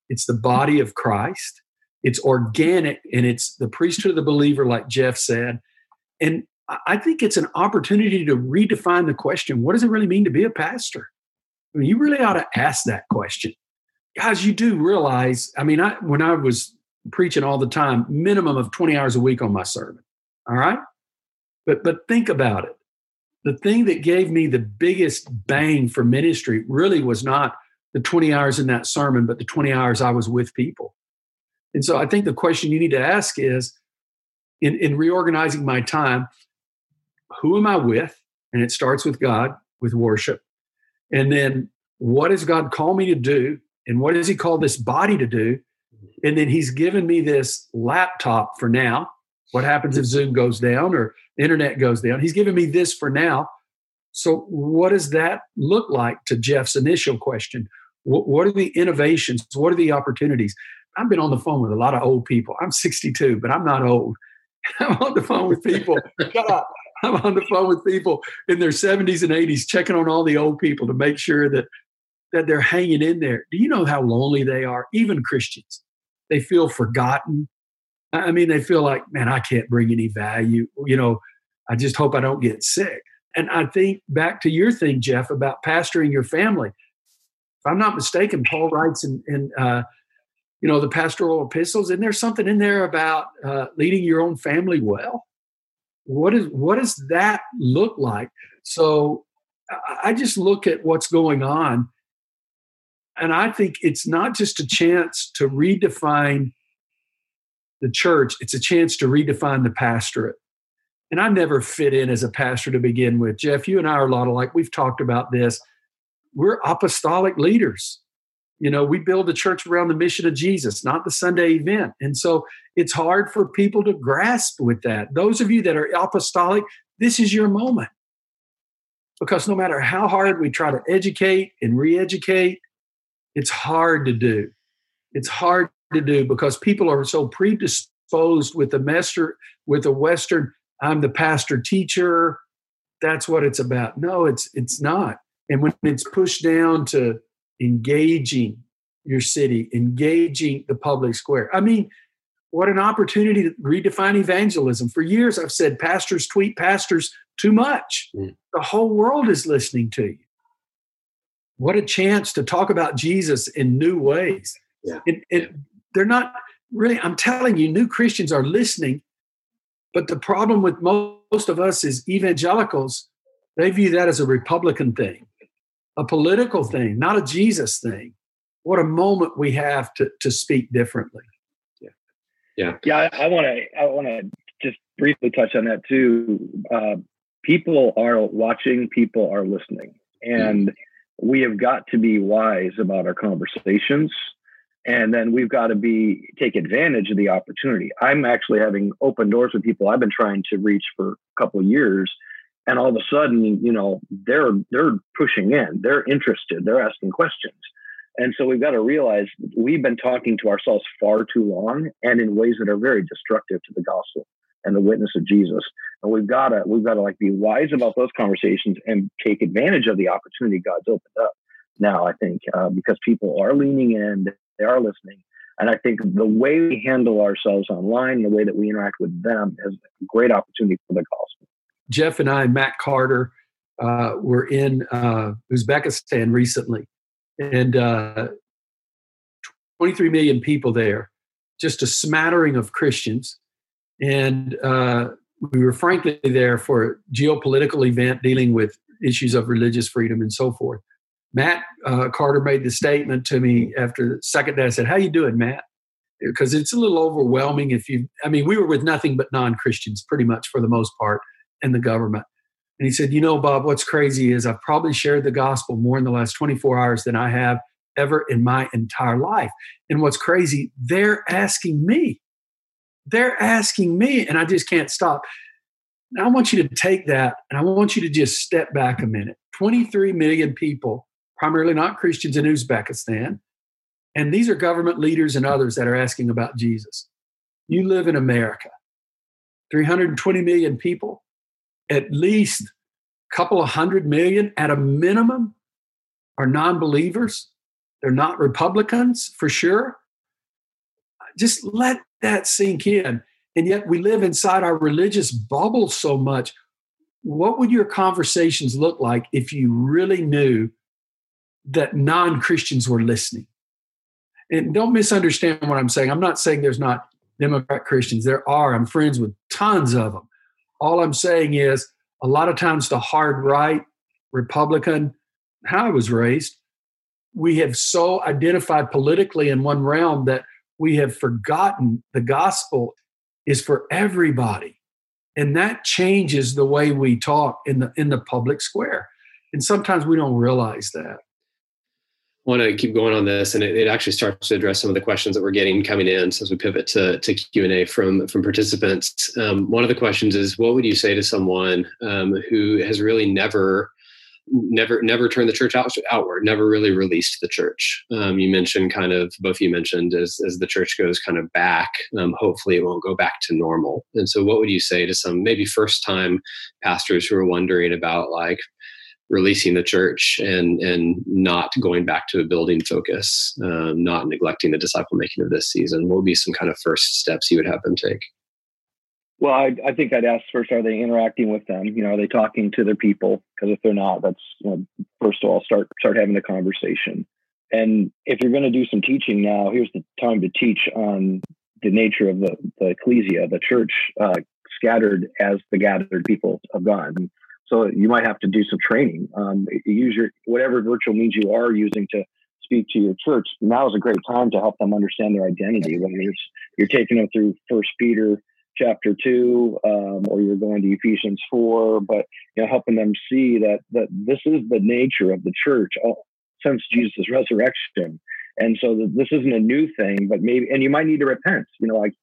it's the body of Christ, it's organic, and it's the priesthood of the believer, like Jeff said. And I think it's an opportunity to redefine the question what does it really mean to be a pastor? I mean, you really ought to ask that question. Guys, you do realize, I mean, I, when I was preaching all the time, minimum of 20 hours a week on my sermon. All right? But but think about it. The thing that gave me the biggest bang for ministry really was not the 20 hours in that sermon, but the 20 hours I was with people. And so I think the question you need to ask is in, in reorganizing my time, who am I with? And it starts with God, with worship. And then what does God call me to do? And what does He call this body to do? And then He's given me this laptop for now. What happens if Zoom goes down or internet goes down? He's given me this for now. So, what does that look like to Jeff's initial question? What, what are the innovations? What are the opportunities? I've been on the phone with a lot of old people. I'm 62, but I'm not old. I'm on the phone with people. Shut up. I'm on the phone with people in their 70s and 80s, checking on all the old people to make sure that that they're hanging in there. Do you know how lonely they are? Even Christians, they feel forgotten. I mean, they feel like, man, I can't bring any value. You know, I just hope I don't get sick. And I think back to your thing, Jeff, about pastoring your family. If I'm not mistaken, Paul writes in, in uh, you know, the pastoral epistles, and there's something in there about uh, leading your own family well? What is what does that look like? So i just look at what's going on and i think it's not just a chance to redefine the church it's a chance to redefine the pastorate. And i never fit in as a pastor to begin with. Jeff you and i are a lot alike. We've talked about this. We're apostolic leaders you know, we build a church around the mission of Jesus, not the Sunday event. And so it's hard for people to grasp with that. Those of you that are apostolic, this is your moment. because no matter how hard we try to educate and re-educate, it's hard to do. It's hard to do because people are so predisposed with the master with the Western. I'm the pastor teacher. That's what it's about. No, it's it's not. And when it's pushed down to engaging your city, engaging the public square. I mean, what an opportunity to redefine evangelism. For years, I've said pastors tweet pastors too much. Mm. The whole world is listening to you. What a chance to talk about Jesus in new ways. Yeah. They're not really, I'm telling you, new Christians are listening. But the problem with most of us is evangelicals, they view that as a Republican thing, a political thing, not a Jesus thing. What a moment we have to, to speak differently. Yeah. Yeah. Yeah. I want to, I want to just briefly touch on that too. Uh, people are watching, people are listening, and mm-hmm. we have got to be wise about our conversations. And then we've got to be take advantage of the opportunity. I'm actually having open doors with people I've been trying to reach for a couple years, and all of a sudden, you know, they're they're pushing in, they're interested, they're asking questions, and so we've got to realize we've been talking to ourselves far too long and in ways that are very destructive to the gospel and the witness of Jesus. And we've got to we've got to like be wise about those conversations and take advantage of the opportunity God's opened up now. I think uh, because people are leaning in, they are listening, and I think the way we handle ourselves online, the way that we interact with them, is a great opportunity for the gospel. Jeff and I, Matt Carter, uh, were in uh, Uzbekistan recently, and uh, 23 million people there, just a smattering of Christians. And uh, we were frankly there for a geopolitical event dealing with issues of religious freedom and so forth. Matt uh, Carter made the statement to me after the second day. I said, "How you doing, Matt?" Because it's a little overwhelming if you. I mean, we were with nothing but non-Christians, pretty much for the most part, in the government. And he said, You know, Bob, what's crazy is I've probably shared the gospel more in the last 24 hours than I have ever in my entire life. And what's crazy, they're asking me. They're asking me, and I just can't stop. Now, I want you to take that and I want you to just step back a minute. 23 million people, primarily not Christians in Uzbekistan, and these are government leaders and others that are asking about Jesus. You live in America, 320 million people at least a couple of hundred million at a minimum are non believers. They're not Republicans for sure. Just let that sink in. And yet we live inside our religious bubble so much. What would your conversations look like if you really knew that non Christians were listening? And don't misunderstand what I'm saying. I'm not saying there's not Democrat Christians. There are. I'm friends with tons of them. All I'm saying is a lot of times the hard right, Republican, how I was raised, we have so identified politically in one realm that we have forgotten the gospel is for everybody. And that changes the way we talk in the in the public square. And sometimes we don't realize that want to keep going on this, and it, it, actually starts to address some of the questions that we're getting coming in. So as we pivot to, to Q and A from from participants, um, one of the questions is, what would you say to someone um, who has really never never never turned the church out, outward never really released the church um, you mentioned kind of both you mentioned as, as the church goes kind of back um, hopefully it won't go back to normal and so what would you say to some maybe first time pastors who are wondering about like releasing the church and and not going back to a building focus, um, not neglecting the disciple making of this season? What would be some kind of first steps you would have them take? Well, I, I think I'd ask first: Are they interacting with them? You know, are they talking to their people? Because if they're not, that's you know, first of all, start start having the conversation. And if you're going to do some teaching now, here's the time to teach on the nature of the, the ecclesia, the church, uh, scattered as the gathered people of God. So you might have to do some training. Um, use your whatever virtual means you are using to speak to your church. Now is a great time to help them understand their identity. Whether it's you're taking them through First Peter chapter two, um, or you're going to Ephesians four, but you know, helping them see that that this is the nature of the church all, since Jesus' resurrection. And so this isn't a new thing, but maybe, and you might need to repent. You know, like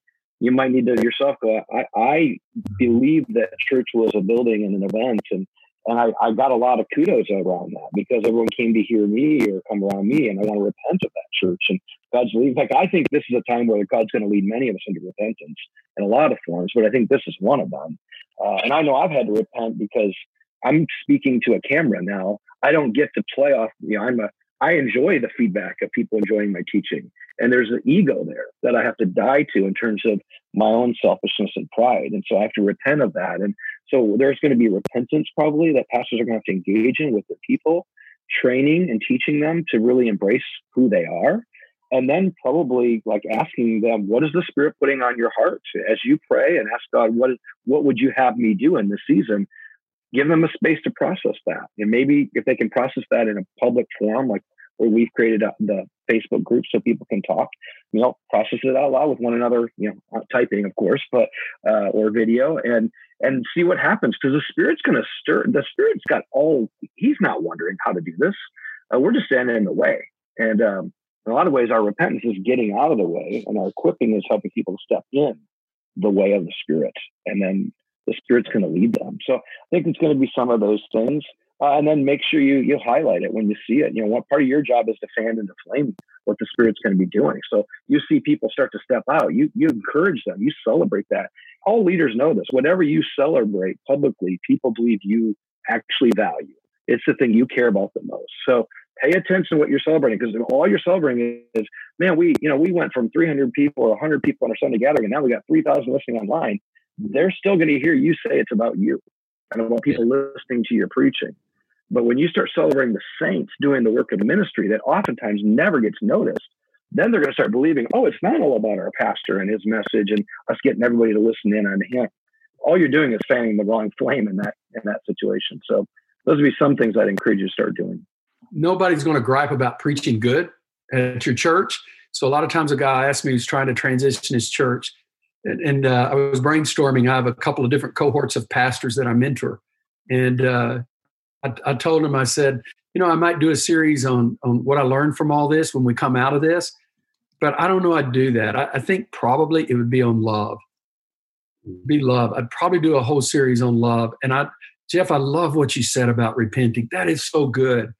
you might need to yourself go, I, I believe that church was a building and an event, and And I, I got a lot of kudos around that because everyone came to hear me or come around me, and I want to repent of that church. And God's. In fact, I think this is a time where God's going to lead many of us into repentance in a lot of forms, but I think this is one of them. Uh, and I know I've had to repent because I'm speaking to a camera now. I don't get to play off. You know, I'm a I enjoy the feedback of people enjoying my teaching. And there's an ego there that I have to die to in terms of my own selfishness and pride. And so I have to repent of that. And so there's going to be repentance probably that pastors are going to have to engage in with their people, training and teaching them to really embrace who they are. And then probably like asking them, what is the spirit putting on your heart as you pray and ask God, what what would you have me do in this season? give them a space to process that. And maybe if they can process that in a public forum, like where we've created a, the Facebook group so people can talk, you know, process it out loud with one another, you know, uh, typing, of course, but, uh, or video and, and see what happens. Cause the spirit's going to stir, the spirit's got all, he's not wondering how to do this. Uh, we're just standing in the way. And, um, in a lot of ways, our repentance is getting out of the way and our equipping is helping people step in the way of the spirit. And then the Spirit's going to lead them. So I think it's going to be some of those things. Uh, and then make sure you you highlight it when you see it. You know, what part of your job is to fan into flame what the Spirit's going to be doing. So you see people start to step out, you you encourage them, you celebrate that. All leaders know this. Whatever you celebrate publicly, people believe you actually value. It's the thing you care about the most. So pay attention to what you're celebrating because all you're celebrating is, man, we you know we went from 300 people or 100 people on our Sunday gathering, and now we got 3,000 listening online they're still going to hear you say it's about you and about people listening to your preaching. But when you start celebrating the saints doing the work of ministry that oftentimes never gets noticed, then they're going to start believing, oh, it's not all about our pastor and his message and us getting everybody to listen in on him. All you're doing is fanning the wrong flame in that in that situation. So those would be some things I'd encourage you to start doing. Nobody's going to gripe about preaching good at your church. So a lot of times a guy asked me who's trying to transition his church, and, and uh, I was brainstorming. I have a couple of different cohorts of pastors that I mentor, and uh, I, I, told him, I said, you know, I might do a series on on what I learned from all this when we come out of this, but I don't know I'd do that. I, I think probably it would be on love, be love. I'd probably do a whole series on love. And I, Jeff, I love what you said about repenting. That is so good.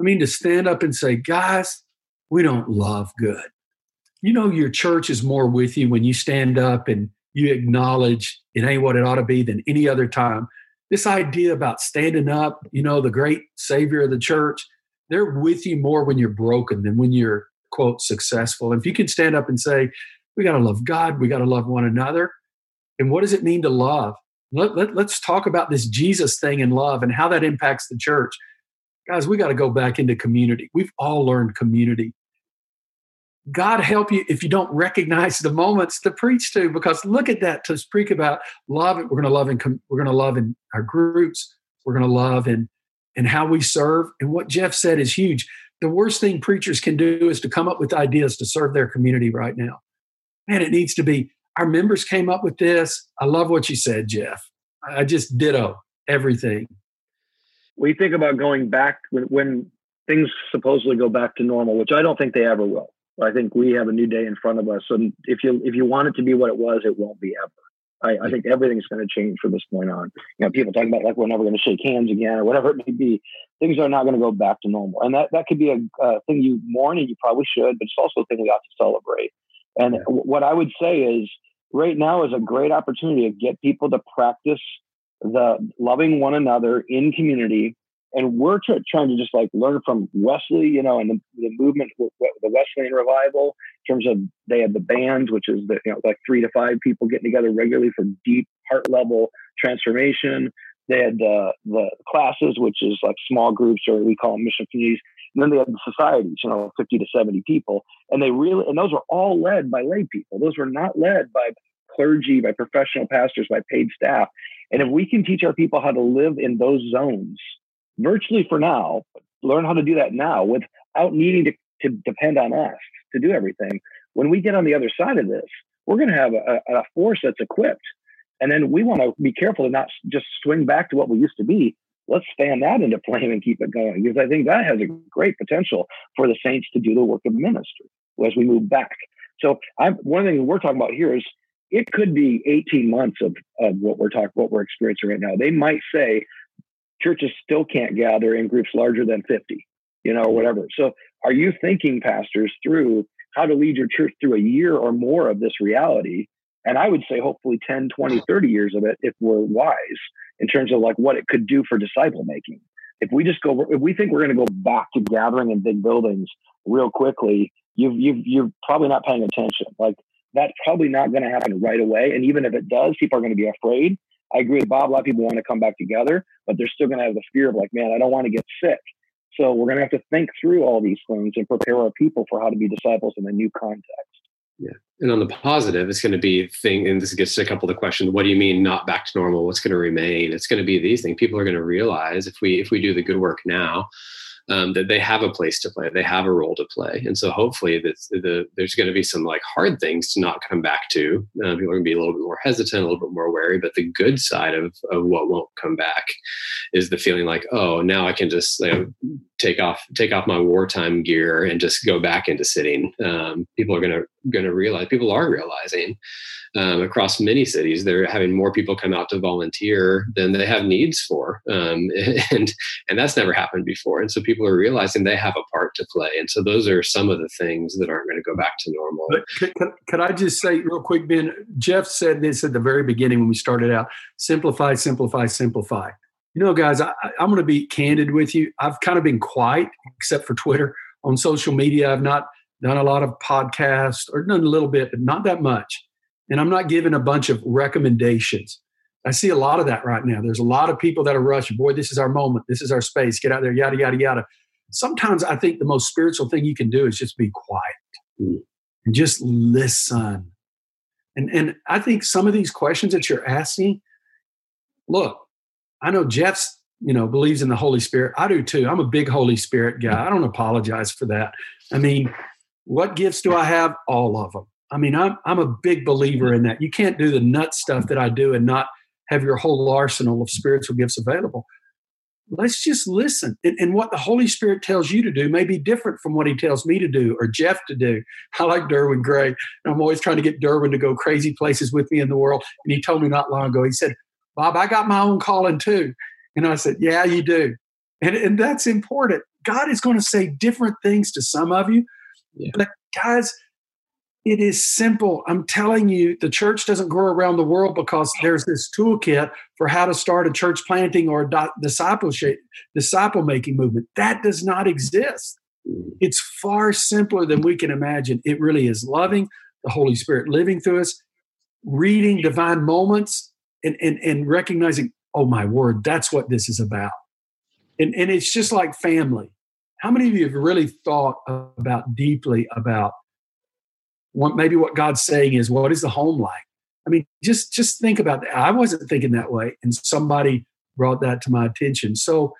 I mean, to stand up and say, guys, we don't love good you know your church is more with you when you stand up and you acknowledge it ain't what it ought to be than any other time. This idea about standing up, you know, the great savior of the church, they're with you more when you're broken than when you're, quote, successful. And if you can stand up and say, we got to love God, we got to love one another. And what does it mean to love? Let, let, let's talk about this Jesus thing in love and how that impacts the church. Guys, we got to go back into community. We've all learned community. God help you if you don't recognize the moments to preach to, because look at that to speak about love. We're going to love in we're going to love in our groups. We're going to love in and how we serve. And what Jeff said is huge. The worst thing preachers can do is to come up with ideas to serve their community right now. Man, it needs to be. Our members came up with this. I love what you said, Jeff. I just ditto everything. We think about going back when, when things supposedly go back to normal, which I don't think they ever will I think we have a new day in front of us. And if you if you want it to be what it was, it won't be ever. I, I think everything's going to change from this point on. You know, people talking about like we're never going to shake hands again or whatever it may be. Things are not going to go back to normal, and that that could be a uh, thing you mourn and you probably should, but it's also a thing we ought to celebrate. And yeah. what I would say is, right now is a great opportunity to get people to practice the loving one another in community and we're tr- trying to just like learn from Wesley, you know, and the, the movement, the Wesleyan revival, in terms of they had the bands, which is the, you know, like three to five people getting together regularly for deep heart level transformation. They had the, the classes, which is like small groups, or we call them mission communities. And then they had the societies, you know, 50 to 70 people. And they really, and those were all led by lay people. Those were not led by clergy, by professional pastors, by paid staff. And if we can teach our people how to live in those zones, virtually for now, learn how to do that now without needing to, to depend on us to do everything. When we get on the other side of this, we're going to have a, a force that's equipped. And then we want to be careful to not just swing back to what we used to be. Let's fan that into flame and keep it going because I think that has a great potential for the saints to do the work of ministry as we move back. So I'm, one of the things we're talking about here is it could be 18 months of, of what we're talking, what we're experiencing right now. They might say, churches still can't gather in groups larger than 50, you know, or whatever. So are you thinking, pastors, through how to lead your church through a year or more of this reality? And I would say hopefully 10, 20, 30 years of it if we're wise in terms of like what it could do for disciple making. If we just go, if we think we're going to go back to gathering in big buildings real quickly, you've, you've, you're probably not paying attention. Like that's probably not going to happen right away. And even if it does, people are going to be afraid. I agree with Bob. A lot of people want to come back together, but they're still going to have the fear of like, man, I don't want to get sick. So we're going to have to think through all these things and prepare our people for how to be disciples in a new context. Yeah. And on the positive, it's going to be thing, and this gets to a couple of the questions. What do you mean not back to normal? What's going to remain? It's going to be these things. People are going to realize if we if we do the good work now, um, that they have a place to play, they have a role to play, and so hopefully the, the, there's going to be some like hard things to not come back to. Uh, people are going to be a little bit more hesitant, a little bit more wary. But the good side of of what won't come back is the feeling like, oh, now I can just you know, take off take off my wartime gear and just go back into sitting. Um, people are going to realize people are realizing um, across many cities they're having more people come out to volunteer than they have needs for. Um, and and that's never happened before. And so people are realizing they have a part to play. And so those are some of the things that aren't going to go back to normal. Could, could i just say real quick ben jeff said this at the very beginning when we started out simplify simplify simplify you know guys I, i'm going to be candid with you i've kind of been quiet except for twitter on social media i've not done a lot of podcasts or done a little bit but not that much and I'm not giving a bunch of recommendations. I see a lot of that right now. There's a lot of people that are rushing. Boy, this is our moment. This is our space. Get out there, yada, yada, yada. Sometimes I think the most spiritual thing you can do is just be quiet mm. and just listen. And, and I think some of these questions that you're asking, look, I know Jeff's, you know, believes in the Holy Spirit. I do too. I'm a big Holy Spirit guy. I don't apologize for that. I mean, what gifts do I have? All of them. I mean, I'm I'm a big believer in that. You can't do the nut stuff that I do and not have your whole arsenal of spiritual gifts available. Let's just listen. And, and, what the Holy Spirit tells you to do may be different from what he tells me to do or Jeff to do. I like Derwin Gray. And I'm always trying to get Derwin to go crazy places with me in the world. And he told me not long ago, he said, Bob, I got my own calling too. And I said, Yeah, you do. And, and that's important. God is going to say different things to some of you. Yeah. But guys, it is simple. I'm telling you, the church doesn't grow around the world because there's this toolkit for how to start a church planting or discipleship, disciple making movement. That does not exist. Mm-hmm. It's far simpler than we can imagine. It really is loving the Holy Spirit living through us, reading divine moments, and, and, and recognizing, oh my word, that's what this is about. And, and it's just like family. How many of you have really thought about deeply about what maybe what God's saying is, what is the home like? I mean, just just think about that. I wasn't thinking that way, and somebody brought that to my attention. So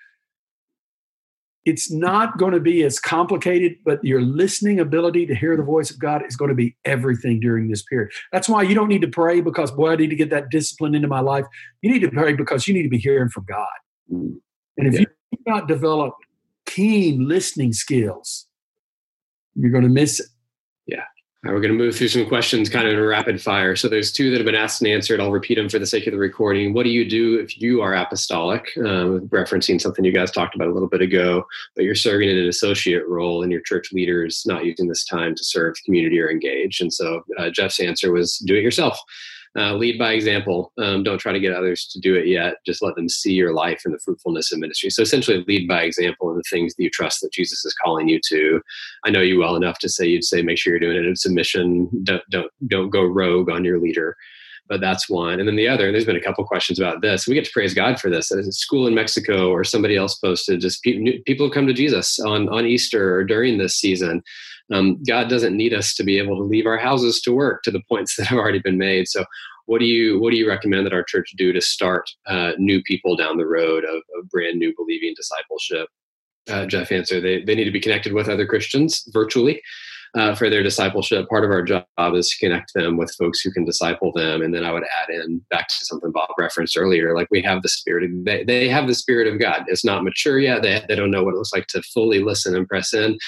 it's not going to be as complicated, but your listening ability to hear the voice of God is going to be everything during this period. That's why you don't need to pray because, boy, I need to get that discipline into my life. You need to pray because you need to be hearing from God. Mm. And if yeah. you do not develop keen listening skills, you're going to miss it. Right, we're going to move through some questions kind of in rapid fire. So there's two that have been asked and answered. I'll repeat them for the sake of the recording. What do you do if you are apostolic? Uh, referencing something you guys talked about a little bit ago, but you're serving in an associate role and your church leaders not using this time to serve community or engage. And so uh, Jeff's answer was do it yourself. Uh, lead by example. Um, don't try to get others to do it yet. Just let them see your life and the fruitfulness of ministry. So essentially, lead by example in the things that you trust that Jesus is calling you to. I know you well enough to say you'd say make sure you're doing it in submission. Don't don't don't go rogue on your leader. But that's one. And then the other, and there's been a couple questions about this. We get to praise God for this. At a school in Mexico or somebody else posted, just people who come to Jesus on, on Easter or during this season um, God doesn't need us to be able to leave our houses to work to the points that have already been made. So what do you what do you recommend that our church do to start uh, new people down the road of, of brand new believing discipleship? Uh, Jeff answer they, they need to be connected with other Christians virtually uh, for their discipleship. Part of our job is to connect them with folks who can disciple them. And then I would add in back to something Bob referenced earlier, like we have the spirit of, they, they have the spirit of God. It's not mature yet. They, they don't know what it looks like to fully listen and press in.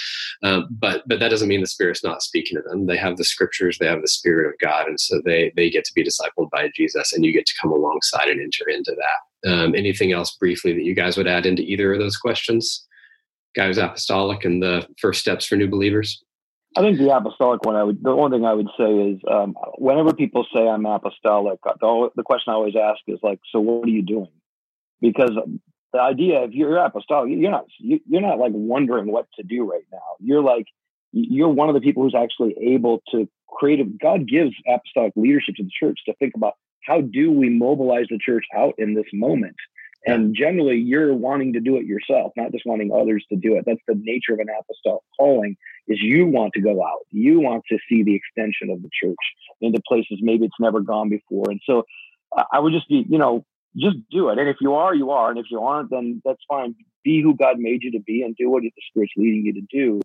Um, but, but that doesn't mean the spirit's not speaking to them. They have the scriptures, they have the spirit of God. And so they, they get to be discipled by Jesus and you get to come alongside and enter into that. Um, anything else briefly that you guys would add into either of those questions? Guy who's apostolic and the first steps for new believers. I think the apostolic one. I would. The only thing I would say is, um, whenever people say I'm apostolic, the, the question I always ask is like, so what are you doing? Because the idea, if you're apostolic, you're not you're not like wondering what to do right now. You're like you're one of the people who's actually able to create. A, God gives apostolic leadership to the church to think about how do we mobilize the church out in this moment and generally, you're wanting to do it yourself, not just wanting others to do it. That's the nature of an apostolic calling: is you want to go out, you want to see the extension of the church into places maybe it's never gone before. And so, I would just be, you know, just do it. And if you are, you are. And if you aren't, then that's fine. Be who God made you to be, and do what the Spirit's leading you to do.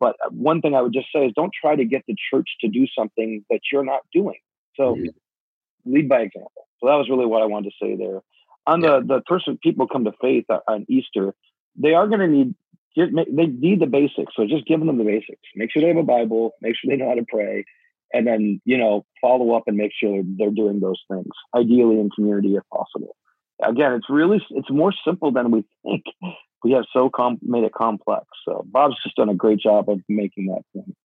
But uh, one thing I would just say is don't try to get the church to do something that you're not doing. So mm-hmm. lead by example. So that was really what I wanted to say there on the the person people come to faith on Easter, they are going to need they need the basics. So just giving them the basics. Make sure they have a Bible. Make sure they know how to pray, and then you know follow up and make sure they're doing those things. Ideally in community if possible. Again, it's really it's more simple than we think. We have so com- made it complex. So Bob's just done a great job of making that point.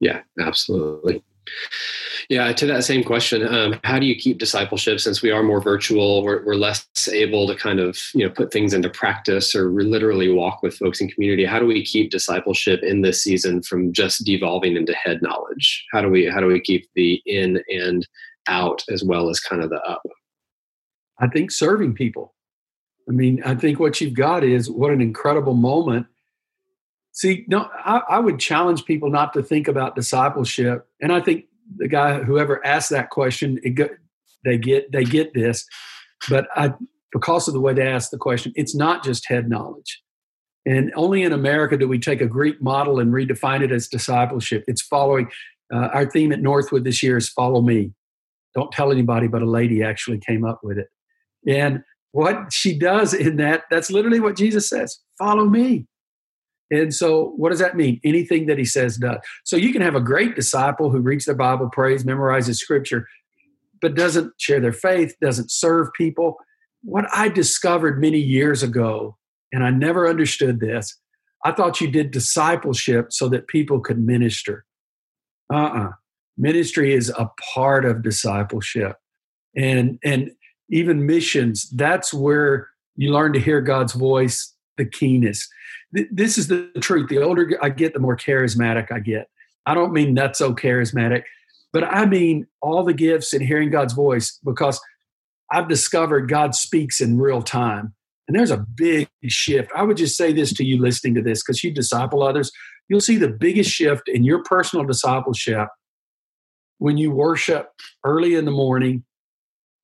Yeah, absolutely. Yeah, to that same question, um, how do you keep discipleship since we are more virtual? We're, we're, less able to kind of you know put things into practice or literally walk with folks in community. How do we keep discipleship in this season from just devolving into head knowledge? How do we how do we keep the in and out as well as kind of the up? I think serving people. I mean, I think what you've got is what an incredible moment See, no, I, I, would challenge people not to think about discipleship, and I think the guy whoever asked that question, go, they get they get this, but I because of the way they ask the question, it's not just head knowledge. And only in America do we take a Greek model and redefine it as discipleship. It's following. Uh, our theme at Northwood this year is "Follow Me." Don't tell anybody, but a lady actually came up with it. And what she does in that, that's literally what Jesus says: "Follow me." And so, what does that mean? Anything that he says does. So, you can have a great disciple who reads their Bible, prays, memorizes scripture, but doesn't share their faith, doesn't serve people. What I discovered many years ago, and I never understood this, I thought you did discipleship so that people could minister. Uh uh-uh. uh Ministry is a part of discipleship. And, and even missions, that's where you learn to hear God's voice the keenest this is the truth. The older I get, the more charismatic I get. I don't mean not so charismatic, but I mean all the gifts and hearing God's voice because I've discovered God speaks in real time. And there's a big shift. I would just say this to you listening to this because you disciple others. You'll see the biggest shift in your personal discipleship when you worship early in the morning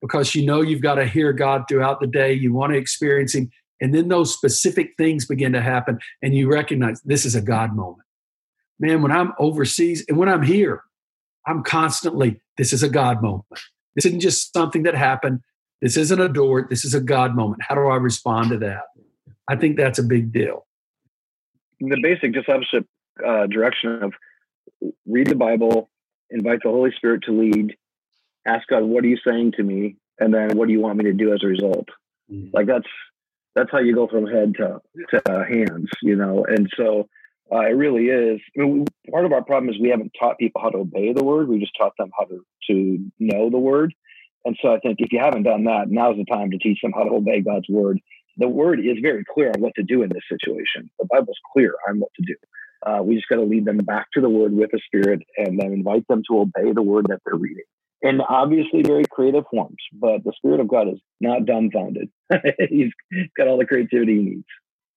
because you know you've got to hear God throughout the day. You want to experience Him. And then those specific things begin to happen, and you recognize this is a God moment. Man, when I'm overseas and when I'm here, I'm constantly, this is a God moment. This isn't just something that happened. This isn't a door. This is a God moment. How do I respond to that? I think that's a big deal. The basic discipleship uh, direction of read the Bible, invite the Holy Spirit to lead, ask God, what are you saying to me? And then what do you want me to do as a result? Mm-hmm. Like that's that's how you go from head to, to uh, hands, you know. And so uh, it really is. I mean, part of our problem is we haven't taught people how to obey the word. We just taught them how to, to know the word. And so I think if you haven't done that, now's the time to teach them how to obey God's word. The word is very clear on what to do in this situation. The Bible's clear on what to do. Uh, we just got to lead them back to the word with the Spirit and then invite them to obey the word that they're reading in obviously very creative forms. But the Spirit of God is not dumbfounded. He's got all the creativity he needs.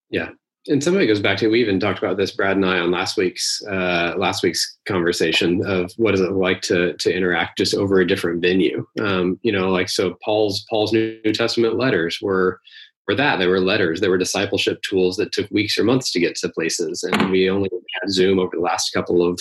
Yeah. And some of it goes back to we even talked about this Brad and I on last week's uh, last week's conversation of what is it like to to interact just over a different venue. Um, you know, like so Paul's Paul's New Testament letters were were that they were letters they were discipleship tools that took weeks or months to get to places and we only had zoom over the last couple of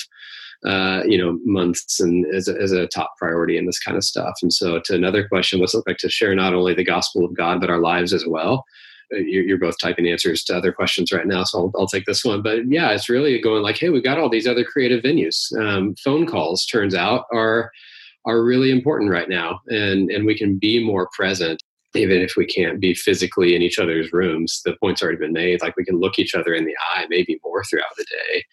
uh, you know months and as a, as a top priority in this kind of stuff. And so, to another question, what's it like to share not only the gospel of God but our lives as well? Uh, you're, both typing answers to other questions right now, so I'll, I'll, take this one. But yeah, it's really going like, hey, we've got all these other creative venues. Um, phone calls, turns out, are are really important right now, and and we can be more present even if we can't be physically in each other's rooms, the point's already been made. Like we can look each other in the eye, maybe more throughout the day.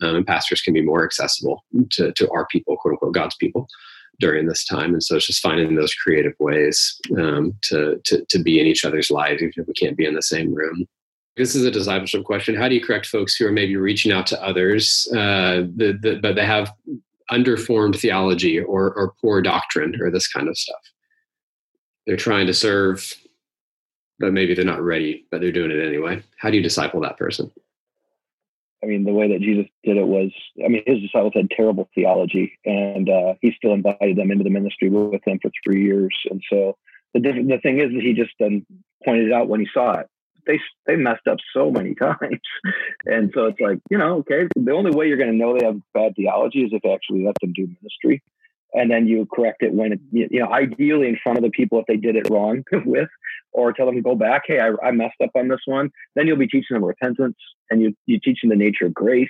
Um, and pastors can be more accessible to, to our people, quote unquote, God's people during this time. And so it's just finding those creative ways um, to, to, to be in each other's lives, even if we can't be in the same room. This is a discipleship question. How do you correct folks who are maybe reaching out to others, uh, the, the, but they have underformed theology or, or poor doctrine or this kind of stuff? they're trying to serve, but maybe they're not ready, but they're doing it anyway. How do you disciple that person? I mean, the way that Jesus did it was, I mean, his disciples had terrible theology, and uh, he still invited them into the ministry with him for three years. And so the the thing is that he just then pointed it out when he saw it. They they messed up so many times, and so it's like you know, okay, the only way you're going to know they have bad theology is if actually let them do ministry and then you correct it when it, you know ideally in front of the people if they did it wrong with or tell them to go back hey I, I, messed up on this one then you'll be teaching them repentance and you, you teach them the nature of grace.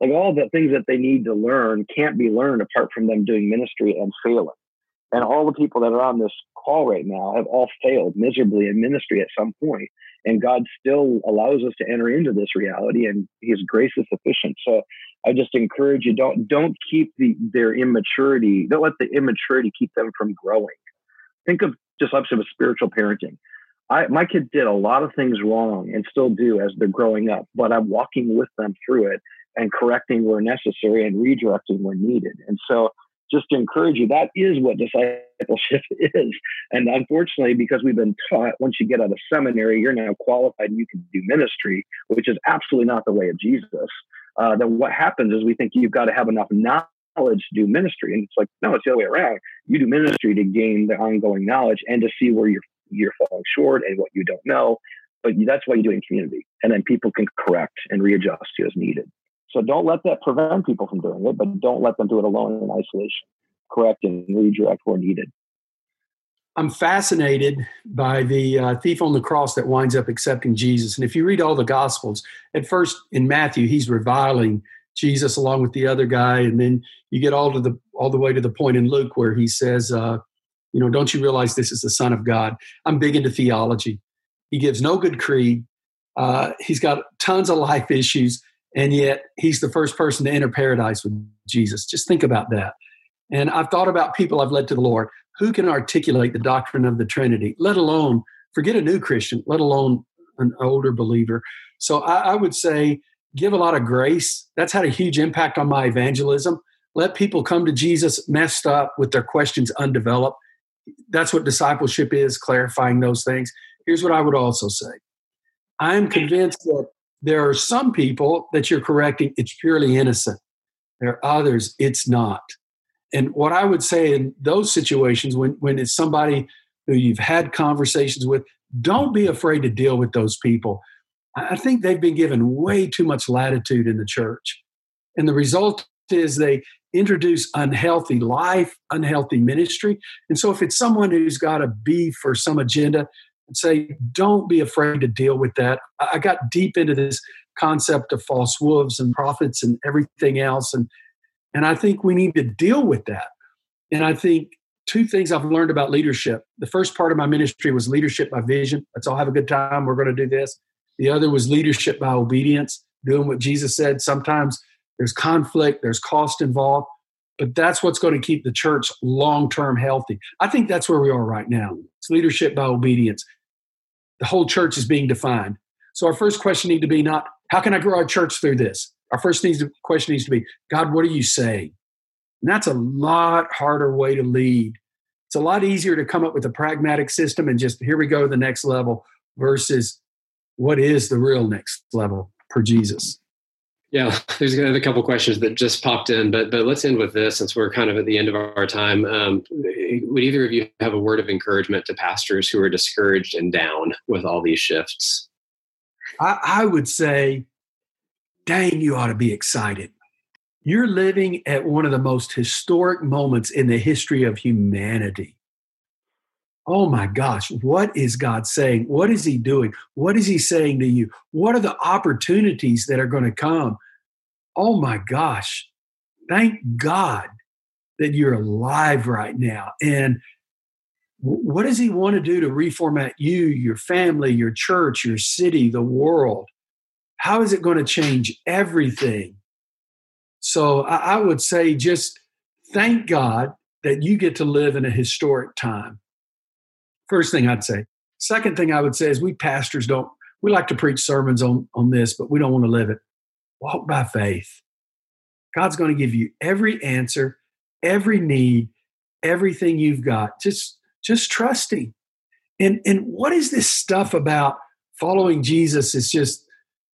Like all the things that they need to learn can't be learned apart from them doing ministry and failing. And all the people that are on this call right now have all failed miserably in ministry at some point and god still allows us to enter into this reality and his grace is sufficient so I just encourage you don't don't keep the their immaturity. Don't let the immaturity keep them from growing. Think of just of spiritual parenting. I, my kids did a lot of things wrong and still do as they're growing up, but I'm walking with them through it and correcting where necessary and redirecting where needed. And so just to encourage you, that is what discipleship is. And unfortunately, because we've been taught once you get out of seminary, you're now qualified and you can do ministry, which is absolutely not the way of Jesus uh, then what happens is we think you've got to have enough knowledge to do ministry. And it's like, no, it's the other way around. You do ministry to gain the ongoing knowledge and to see where you're, you're falling short and what you don't know. But that's why you do it in community. And then people can correct and readjust you as needed. So don't let that prevent people from doing it, but don't let them do it alone in isolation. Correct and redirect where needed. I'm fascinated by the uh, thief on the cross that winds up accepting Jesus. And if you read all the Gospels, at first in Matthew, he's reviling Jesus along with the other guy, and then you get all to the all the way to the point in Luke where he says, uh, "You know, don't you realize this is the Son of God?" I'm big into theology. He gives no good creed. Uh, he's got tons of life issues, and yet he's the first person to enter paradise with Jesus. Just think about that. And I've thought about people I've led to the Lord who can articulate the doctrine of the Trinity, let alone forget a new Christian, let alone an older believer. So I, I would say give a lot of grace. That's had a huge impact on my evangelism. Let people come to Jesus messed up with their questions undeveloped. That's what discipleship is, clarifying those things. Here's what I would also say I'm convinced that there are some people that you're correcting, it's purely innocent. There are others, it's not. And what I would say in those situations, when, when it's somebody who you've had conversations with, don't be afraid to deal with those people. I think they've been given way too much latitude in the church. And the result is they introduce unhealthy life, unhealthy ministry. And so if it's someone who's got a beef or some agenda, and say, don't be afraid to deal with that. I got deep into this concept of false wolves and prophets and everything else. And and I think we need to deal with that. And I think two things I've learned about leadership. The first part of my ministry was leadership by vision. Let's all have a good time. We're going to do this. The other was leadership by obedience, doing what Jesus said. Sometimes there's conflict, there's cost involved, but that's what's going to keep the church long term healthy. I think that's where we are right now. It's leadership by obedience. The whole church is being defined. So our first question need to be not how can I grow our church through this? Our first needs to, question needs to be God, what are you saying? And that's a lot harder way to lead. It's a lot easier to come up with a pragmatic system and just here we go to the next level versus what is the real next level for Jesus. Yeah, there's a couple questions that just popped in, but but let's end with this since we're kind of at the end of our time. Um, would either of you have a word of encouragement to pastors who are discouraged and down with all these shifts? I, I would say dang, you ought to be excited. You're living at one of the most historic moments in the history of humanity. Oh my gosh, what is God saying? What is He doing? What is He saying to you? What are the opportunities that are going to come? Oh my gosh, thank God that you're alive right now. And what does he want to do to reformat you, your family, your church, your city, the world? How is it going to change everything? So I, I would say just thank God that you get to live in a historic time. First thing I'd say. Second thing I would say is we pastors don't, we like to preach sermons on, on this, but we don't want to live it. Walk by faith. God's going to give you every answer, every need, everything you've got. Just just trusting. And and what is this stuff about following Jesus? It's just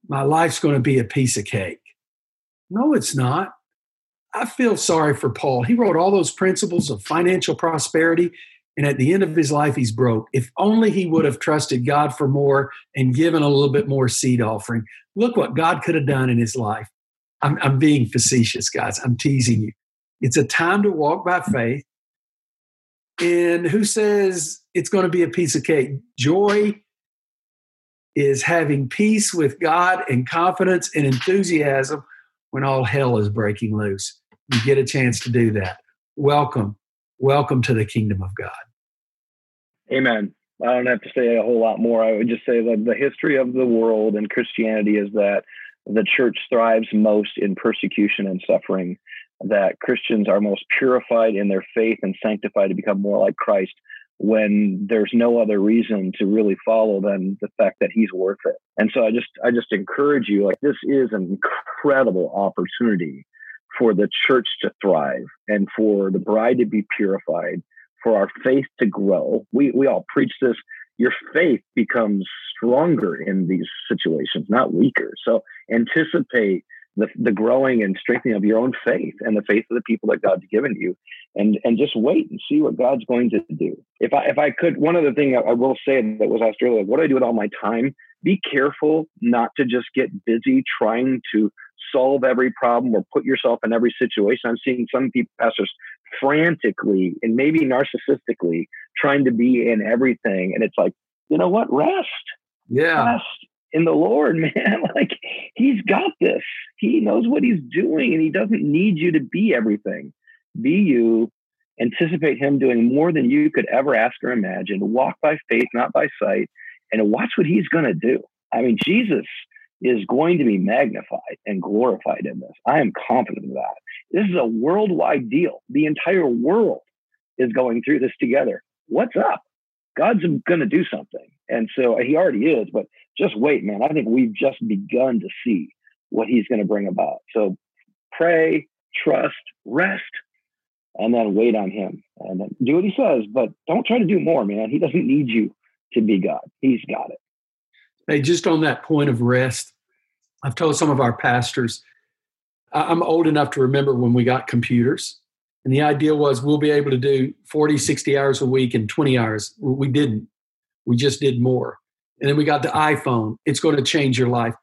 my life's going to be a piece of cake. No, it's not. I feel sorry for Paul. He wrote all those principles of financial prosperity, and at the end of his life, he's broke. If only he would have trusted God for more and given a little bit more seed offering. Look what God could have done in his life. I'm, I'm being facetious, guys. I'm teasing you. It's a time to walk by faith. And who says it's going to be a piece of cake? Joy is having peace with God and confidence and enthusiasm when all hell is breaking loose. You get a chance to do that. Welcome. Welcome to the kingdom of God. Amen. I don't have to say a whole lot more. I would just say that the history of the world and Christianity is that the church thrives most in persecution and suffering, that Christians are most purified in their faith and sanctified to become more like Christ when there's no other reason to really follow than the fact that he's worth it. And so I just I just encourage you like this is an incredible opportunity for the church to thrive and for the bride to be purified, for our faith to grow. We we all preach this your faith becomes stronger in these situations, not weaker. So anticipate the, the growing and strengthening of your own faith and the faith of the people that God's given you, and and just wait and see what God's going to do. If I if I could, one other thing I will say that was asked earlier, what do I do with all my time? Be careful not to just get busy trying to solve every problem or put yourself in every situation. I'm seeing some people, pastors, frantically and maybe narcissistically trying to be in everything, and it's like, you know what? Rest. Yeah. Rest in the Lord, man. Like He's got this. He knows what He's doing, and He doesn't need you to be everything. Be you. Anticipate Him doing more than you could ever ask or imagine. Walk by faith, not by sight, and watch what He's going to do. I mean, Jesus is going to be magnified and glorified in this. I am confident of that. This is a worldwide deal. The entire world is going through this together. What's up? God's going to do something. And so he already is, but just wait, man. I think we've just begun to see what he's going to bring about. So pray, trust, rest, and then wait on him and then do what he says, but don't try to do more, man. He doesn't need you to be God. He's got it. Hey, just on that point of rest, I've told some of our pastors, I'm old enough to remember when we got computers. And the idea was we'll be able to do 40, 60 hours a week in 20 hours. We didn't. We just did more. And then we got the iPhone. It's going to change your life.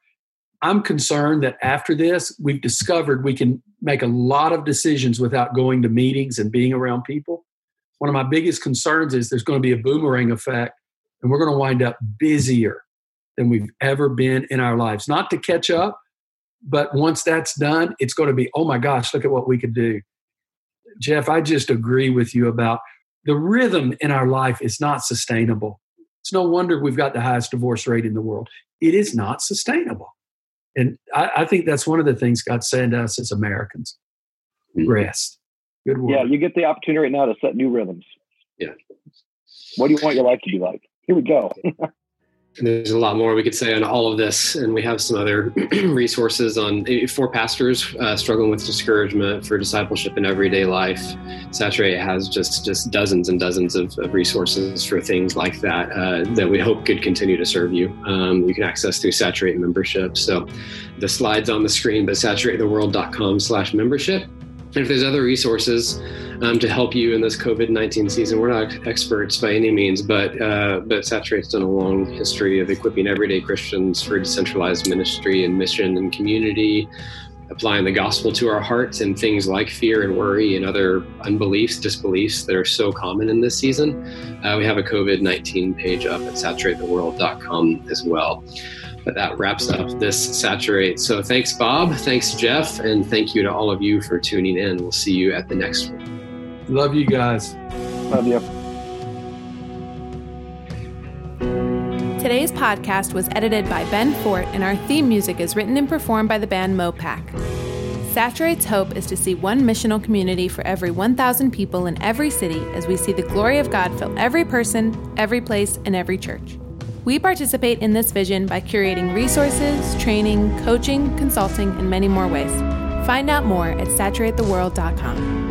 I'm concerned that after this, we've discovered we can make a lot of decisions without going to meetings and being around people. One of my biggest concerns is there's going to be a boomerang effect, and we're going to wind up busier than we've ever been in our lives. Not to catch up, but once that's done, it's going to be, oh my gosh, look at what we could do. Jeff, I just agree with you about the rhythm in our life is not sustainable. It's no wonder we've got the highest divorce rate in the world. It is not sustainable. And I, I think that's one of the things God's saying to us as Americans. Mm-hmm. Rest. Good word. Yeah, you get the opportunity right now to set new rhythms. Yeah. What do you want your life to be like? Here we go. And there's a lot more we could say on all of this, and we have some other resources on eh, for pastors uh, struggling with discouragement for discipleship in everyday life. Saturate has just just dozens and dozens of, of resources for things like that uh, that we hope could continue to serve you. Um, you can access through Saturate membership. So the slides on the screen, but saturatetheworld.com/membership. And if there's other resources um, to help you in this COVID 19 season, we're not experts by any means, but, uh, but Saturate's done a long history of equipping everyday Christians for decentralized ministry and mission and community, applying the gospel to our hearts and things like fear and worry and other unbeliefs, disbeliefs that are so common in this season. Uh, we have a COVID 19 page up at saturatetheworld.com as well. But that wraps up this Saturate. So thanks, Bob. Thanks, Jeff. And thank you to all of you for tuning in. We'll see you at the next one. Love you guys. Love you. Today's podcast was edited by Ben Fort, and our theme music is written and performed by the band Mopac. Saturate's hope is to see one missional community for every 1,000 people in every city as we see the glory of God fill every person, every place, and every church. We participate in this vision by curating resources, training, coaching, consulting, and many more ways. Find out more at saturatetheworld.com.